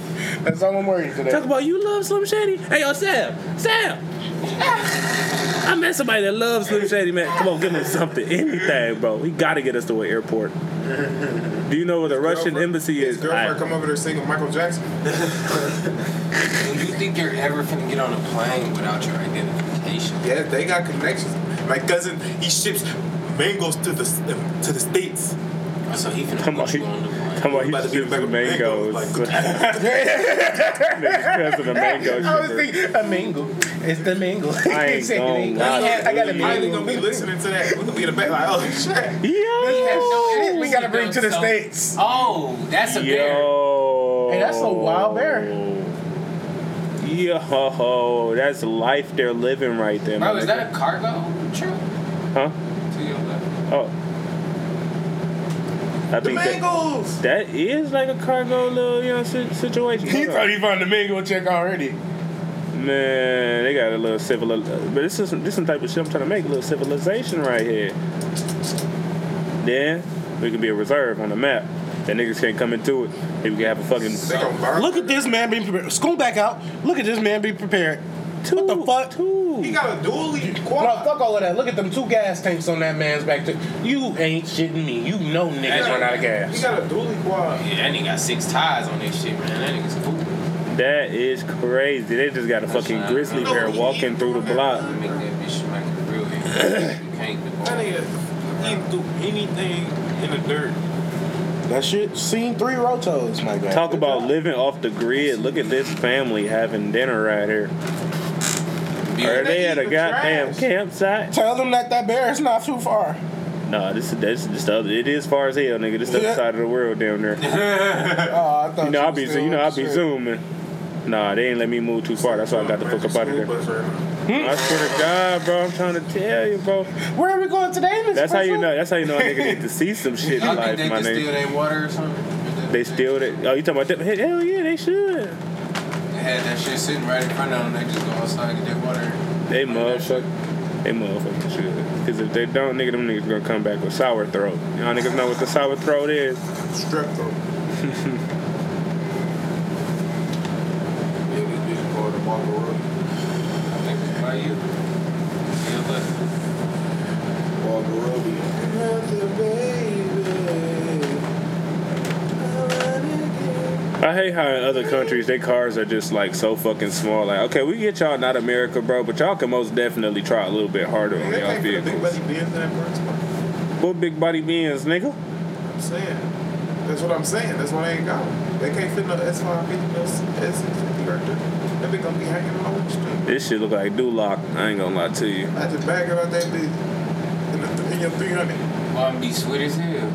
Speaker 5: That's all I'm worried today.
Speaker 1: Talk about you love Slim Shady. Hey, yo, Sam, Sam. *sighs* I met somebody that loves Slim Shady, man. Come on, give him something, anything, bro. He gotta get us to an airport. Do you know where the Russian
Speaker 3: Girlfriend-
Speaker 1: embassy
Speaker 3: His
Speaker 1: is?
Speaker 3: girlfriend
Speaker 1: I-
Speaker 3: come over there singing Michael Jackson. *laughs*
Speaker 2: Do you think you're ever gonna get on a plane without your identification?
Speaker 3: Yeah, they got connections. My cousin, he ships mangoes to the to the states.
Speaker 2: So he finna
Speaker 1: Come on,
Speaker 2: put you on the plane.
Speaker 1: come on, he
Speaker 3: About to be back with
Speaker 1: mangoes.
Speaker 3: mangoes,
Speaker 1: Niggas cousin of mango
Speaker 5: I was thinking a mango. It's the mango.
Speaker 1: I ain't *laughs* gonna lie.
Speaker 5: I got a
Speaker 3: I ain't gonna be listening to that. We're gonna be in the back like, oh shit.
Speaker 1: Yo,
Speaker 5: We gotta bring to the states.
Speaker 2: Oh, that's a bear.
Speaker 1: yo.
Speaker 5: Hey, that's a wild bear.
Speaker 1: Yo, ho ho that's life they're living right there.
Speaker 2: Bro, is that a cargo truck?
Speaker 1: Huh?
Speaker 2: To your left.
Speaker 1: Oh. I
Speaker 3: The
Speaker 1: think that,
Speaker 3: mangoes.
Speaker 1: that is like a cargo little, you know, situation.
Speaker 5: He thought he found the mango check already.
Speaker 1: Man, they got a little civil, but this is this some type of shit I'm trying to make a little civilization right here. Then we can be a reserve on the map. That niggas can't come into it. Maybe we can have a fucking
Speaker 3: They gonna burn.
Speaker 5: Look at this man being prepared. School back out. Look at this man be prepared.
Speaker 1: Two.
Speaker 5: What the fuck?
Speaker 1: Two.
Speaker 3: He got a dually
Speaker 5: No,
Speaker 3: quad.
Speaker 5: fuck all of that. Look at them two gas tanks on that man's back. To, you ain't shitting me. You know niggas run out of gas.
Speaker 3: He got a dually quad.
Speaker 2: Yeah, that nigga got six ties on this shit, man. That nigga's cool.
Speaker 1: That is crazy. They just got a fucking grizzly bear walking through the block.
Speaker 2: Make that bitch smack it real. You can't *coughs* do
Speaker 3: That nigga eating through anything in the dirt.
Speaker 8: That shit. Seen three rotos, my guy.
Speaker 1: Talk about living off the grid. Look at this family having dinner right here. Are they at a goddamn campsite?
Speaker 8: Tell them that that bear is not too far.
Speaker 1: No, this is this is the other. It is far as hell, nigga. This the
Speaker 8: Yeah.
Speaker 1: other side of the world down there. *laughs*
Speaker 8: Oh, I thought
Speaker 1: You know, I
Speaker 8: was
Speaker 1: be
Speaker 8: still
Speaker 1: you know I'll be zooming. Nah, they ain't let me move too far. That's why I got the fuck up out of there. I swear to God, bro, I'm trying to tell you, bro.
Speaker 8: Where are we going today, Miss
Speaker 1: That's how you know. That's how you know a nigga need to see some shit in
Speaker 2: Y'all
Speaker 1: life,
Speaker 2: think they
Speaker 1: my
Speaker 2: can steal their water or something?
Speaker 1: They steal it. Oh, you talking about that? Hell yeah, they should.
Speaker 2: They had that shit sitting right in front of them. They just go outside and get their water.
Speaker 1: They motherfucker. They motherfucking should. Cause if they don't, nigga, them niggas gonna come back with sour throat. Y'all niggas know what the sour throat is.
Speaker 3: Strep throat.
Speaker 6: Yeah, this bitch called the Marco Road.
Speaker 2: I think it's by you. Yeah, but
Speaker 6: Marco Robbie.
Speaker 1: I hate how in other countries their cars are just like so fucking small. Like, okay, we get y'all not America, bro, but y'all can most definitely try a little bit harder on y'all
Speaker 3: can't fit a big
Speaker 1: vehicles.
Speaker 3: buddy Benz in that first spot.
Speaker 1: What big body Benz, nigga?
Speaker 3: I'm saying. That's what I'm saying. That's why they ain't got one. They can't fit no S550, no S650 right there. That bitch gonna be hanging all over the street.
Speaker 1: This shit look like Duloc. I ain't gonna lie to you.
Speaker 3: I just bag it out that bitch in, the, in your 300.
Speaker 2: Mom be sweet as hell.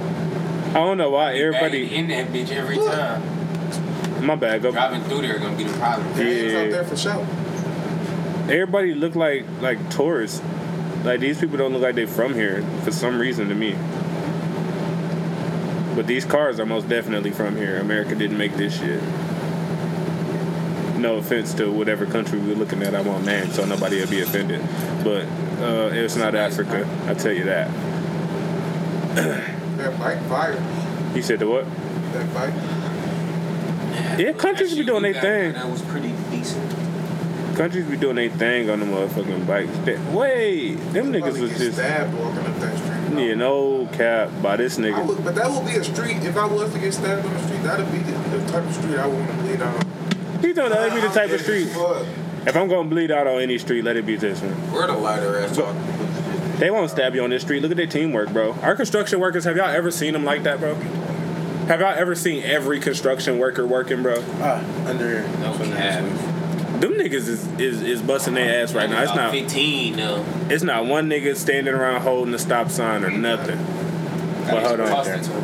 Speaker 1: I don't know why everybody.
Speaker 2: in that bitch every time.
Speaker 1: My bad. Go.
Speaker 2: Driving through there gonna be the problem.
Speaker 3: Hands
Speaker 1: Yeah.
Speaker 3: out there for sure.
Speaker 1: Everybody look like like tourists. Like these people don't look like they from here for some reason to me. But these cars are most definitely from here. America didn't make this shit. No offense to whatever country we're looking at. I won't name so nobody will be offended. But uh, it's not Africa. I tell you that.
Speaker 3: That bike fire.
Speaker 1: You said the what?
Speaker 3: That bike.
Speaker 1: Yeah, countries be doing their thing.
Speaker 2: That was pretty decent.
Speaker 1: Countries be doing their thing on the motherfucking bikes. They- Wait, them niggas was
Speaker 3: get
Speaker 1: just
Speaker 3: stabbed walking up that street.
Speaker 1: yeah, no cap by this nigga.
Speaker 3: would, but that would be a street. If I was to get stabbed on the street, that'd be the, the type of street I would want to bleed on.
Speaker 1: You know that'd be the type of street. If I'm gonna bleed out on any street, let it be this one.
Speaker 6: We're the lighter ass talking?
Speaker 1: They won't stab you on this street. Look at their teamwork, bro. Our construction workers, have y'all ever seen them like that, bro? Have y'all ever seen every construction worker working, bro?
Speaker 8: Ah, under here.
Speaker 2: No, we have.
Speaker 1: Them niggas is is, is busting their ass right now. It's not
Speaker 2: 15 though.
Speaker 1: it's not one nigga standing around holding a stop sign or nothing. But hold on.
Speaker 2: Tossed it to *laughs*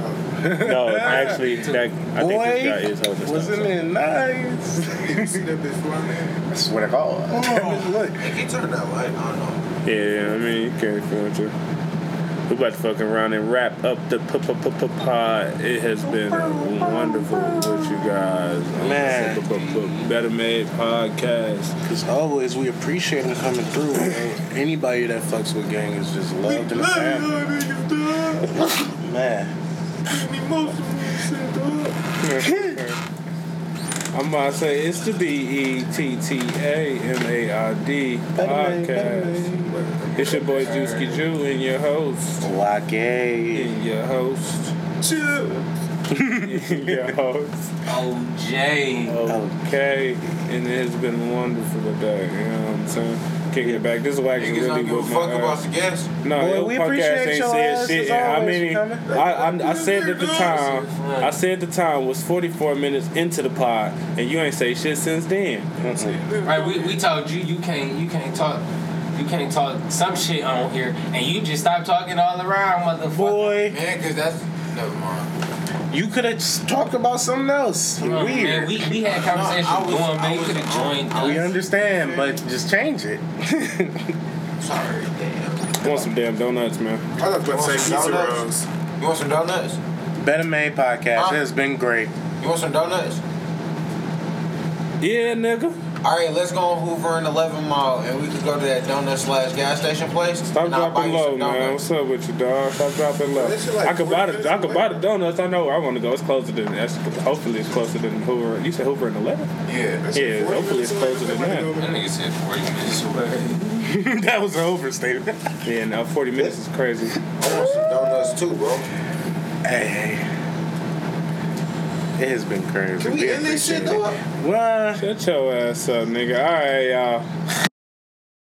Speaker 2: him.
Speaker 1: No, actually, *laughs* that, I think this guy is holding a stop
Speaker 8: wasn't
Speaker 1: sign.
Speaker 8: it nice? *laughs*
Speaker 3: You see that bitch flying in?
Speaker 8: I swear to God. Look.
Speaker 6: He turned that light on. on.
Speaker 1: Yeah, I mean, you can't if you want to. We about to fuck around and wrap up the pod. It has been wonderful with you guys. on
Speaker 8: Man.
Speaker 1: the b- b- BettaMaid podcast.
Speaker 8: As always, we appreciate them coming through. Anybody that fucks with gang is just loved in the family. Man.
Speaker 1: I'm about to say it's the B E T T A M A I D
Speaker 8: BettaMaid, Better
Speaker 1: podcast. It's your boy Juicy Jew and your host.
Speaker 8: Wake.
Speaker 1: And your host. and your *laughs* host.
Speaker 2: OJ.
Speaker 1: Okay, and it has been wonderful today. You know what I'm saying? Kicking it back. This is why I
Speaker 6: Niggas
Speaker 1: really
Speaker 6: don't give a
Speaker 1: was
Speaker 6: fuck
Speaker 1: my
Speaker 6: about
Speaker 1: ass.
Speaker 6: the guests.
Speaker 1: No,
Speaker 8: Boy,
Speaker 1: your
Speaker 8: we
Speaker 1: podcast
Speaker 8: appreciate
Speaker 1: ain't
Speaker 8: your
Speaker 1: said
Speaker 8: ass
Speaker 1: shit.
Speaker 8: as
Speaker 1: And how
Speaker 8: always
Speaker 1: many?
Speaker 8: for coming.
Speaker 1: I, I, I said at the time. I said at the time was 44 minutes into the pod, and you ain't say shit since then. Mm-hmm.
Speaker 2: Right, we, we told you you can't you can't talk you can't talk some shit on here and you just stop talking all around, motherfucker.
Speaker 8: Boy,
Speaker 6: Man, cause that's never mind.
Speaker 8: You could have talked about something else.
Speaker 2: On,
Speaker 8: Weird.
Speaker 2: Man, we, we had conversations
Speaker 6: I was-
Speaker 2: going,
Speaker 6: I
Speaker 2: man. You could have joined
Speaker 6: I
Speaker 8: we
Speaker 2: us.
Speaker 8: understand, but just change it.
Speaker 6: Sorry, damn.
Speaker 1: Want some damn donuts, man?
Speaker 3: I was about to say pizza
Speaker 6: Donuts?
Speaker 3: rolls.
Speaker 6: You want some donuts?
Speaker 8: BettaMaid podcast.
Speaker 6: Huh?
Speaker 8: It has been great.
Speaker 6: You want some donuts?
Speaker 1: Yeah, nigga.
Speaker 6: All right, let's go on Hoover and 11 Mile, and we could go to that donut slash gas station place.
Speaker 1: Stop
Speaker 6: and I'll buy
Speaker 1: dropping low, man. What's up with you, dog? Stop dropping low.
Speaker 3: Like
Speaker 1: I could buy the I could buy the donuts. I know where I want to go. It's closer than that's hopefully it's closer than Hoover. You said Hoover and Eleven.
Speaker 6: Yeah.
Speaker 3: That
Speaker 1: Yeah,
Speaker 3: 40
Speaker 1: hopefully it's closer than that.
Speaker 2: That nigga said 40 minutes away. *laughs*
Speaker 8: that was an overstatement. *laughs*
Speaker 1: Yeah, now 40 minutes is crazy.
Speaker 6: I want some donuts too, bro.
Speaker 8: Hey, hey.
Speaker 5: It has been crazy.
Speaker 3: Can we end this shit,
Speaker 5: appreciate it. Well,
Speaker 1: Shut your ass up, nigga. All right, y'all.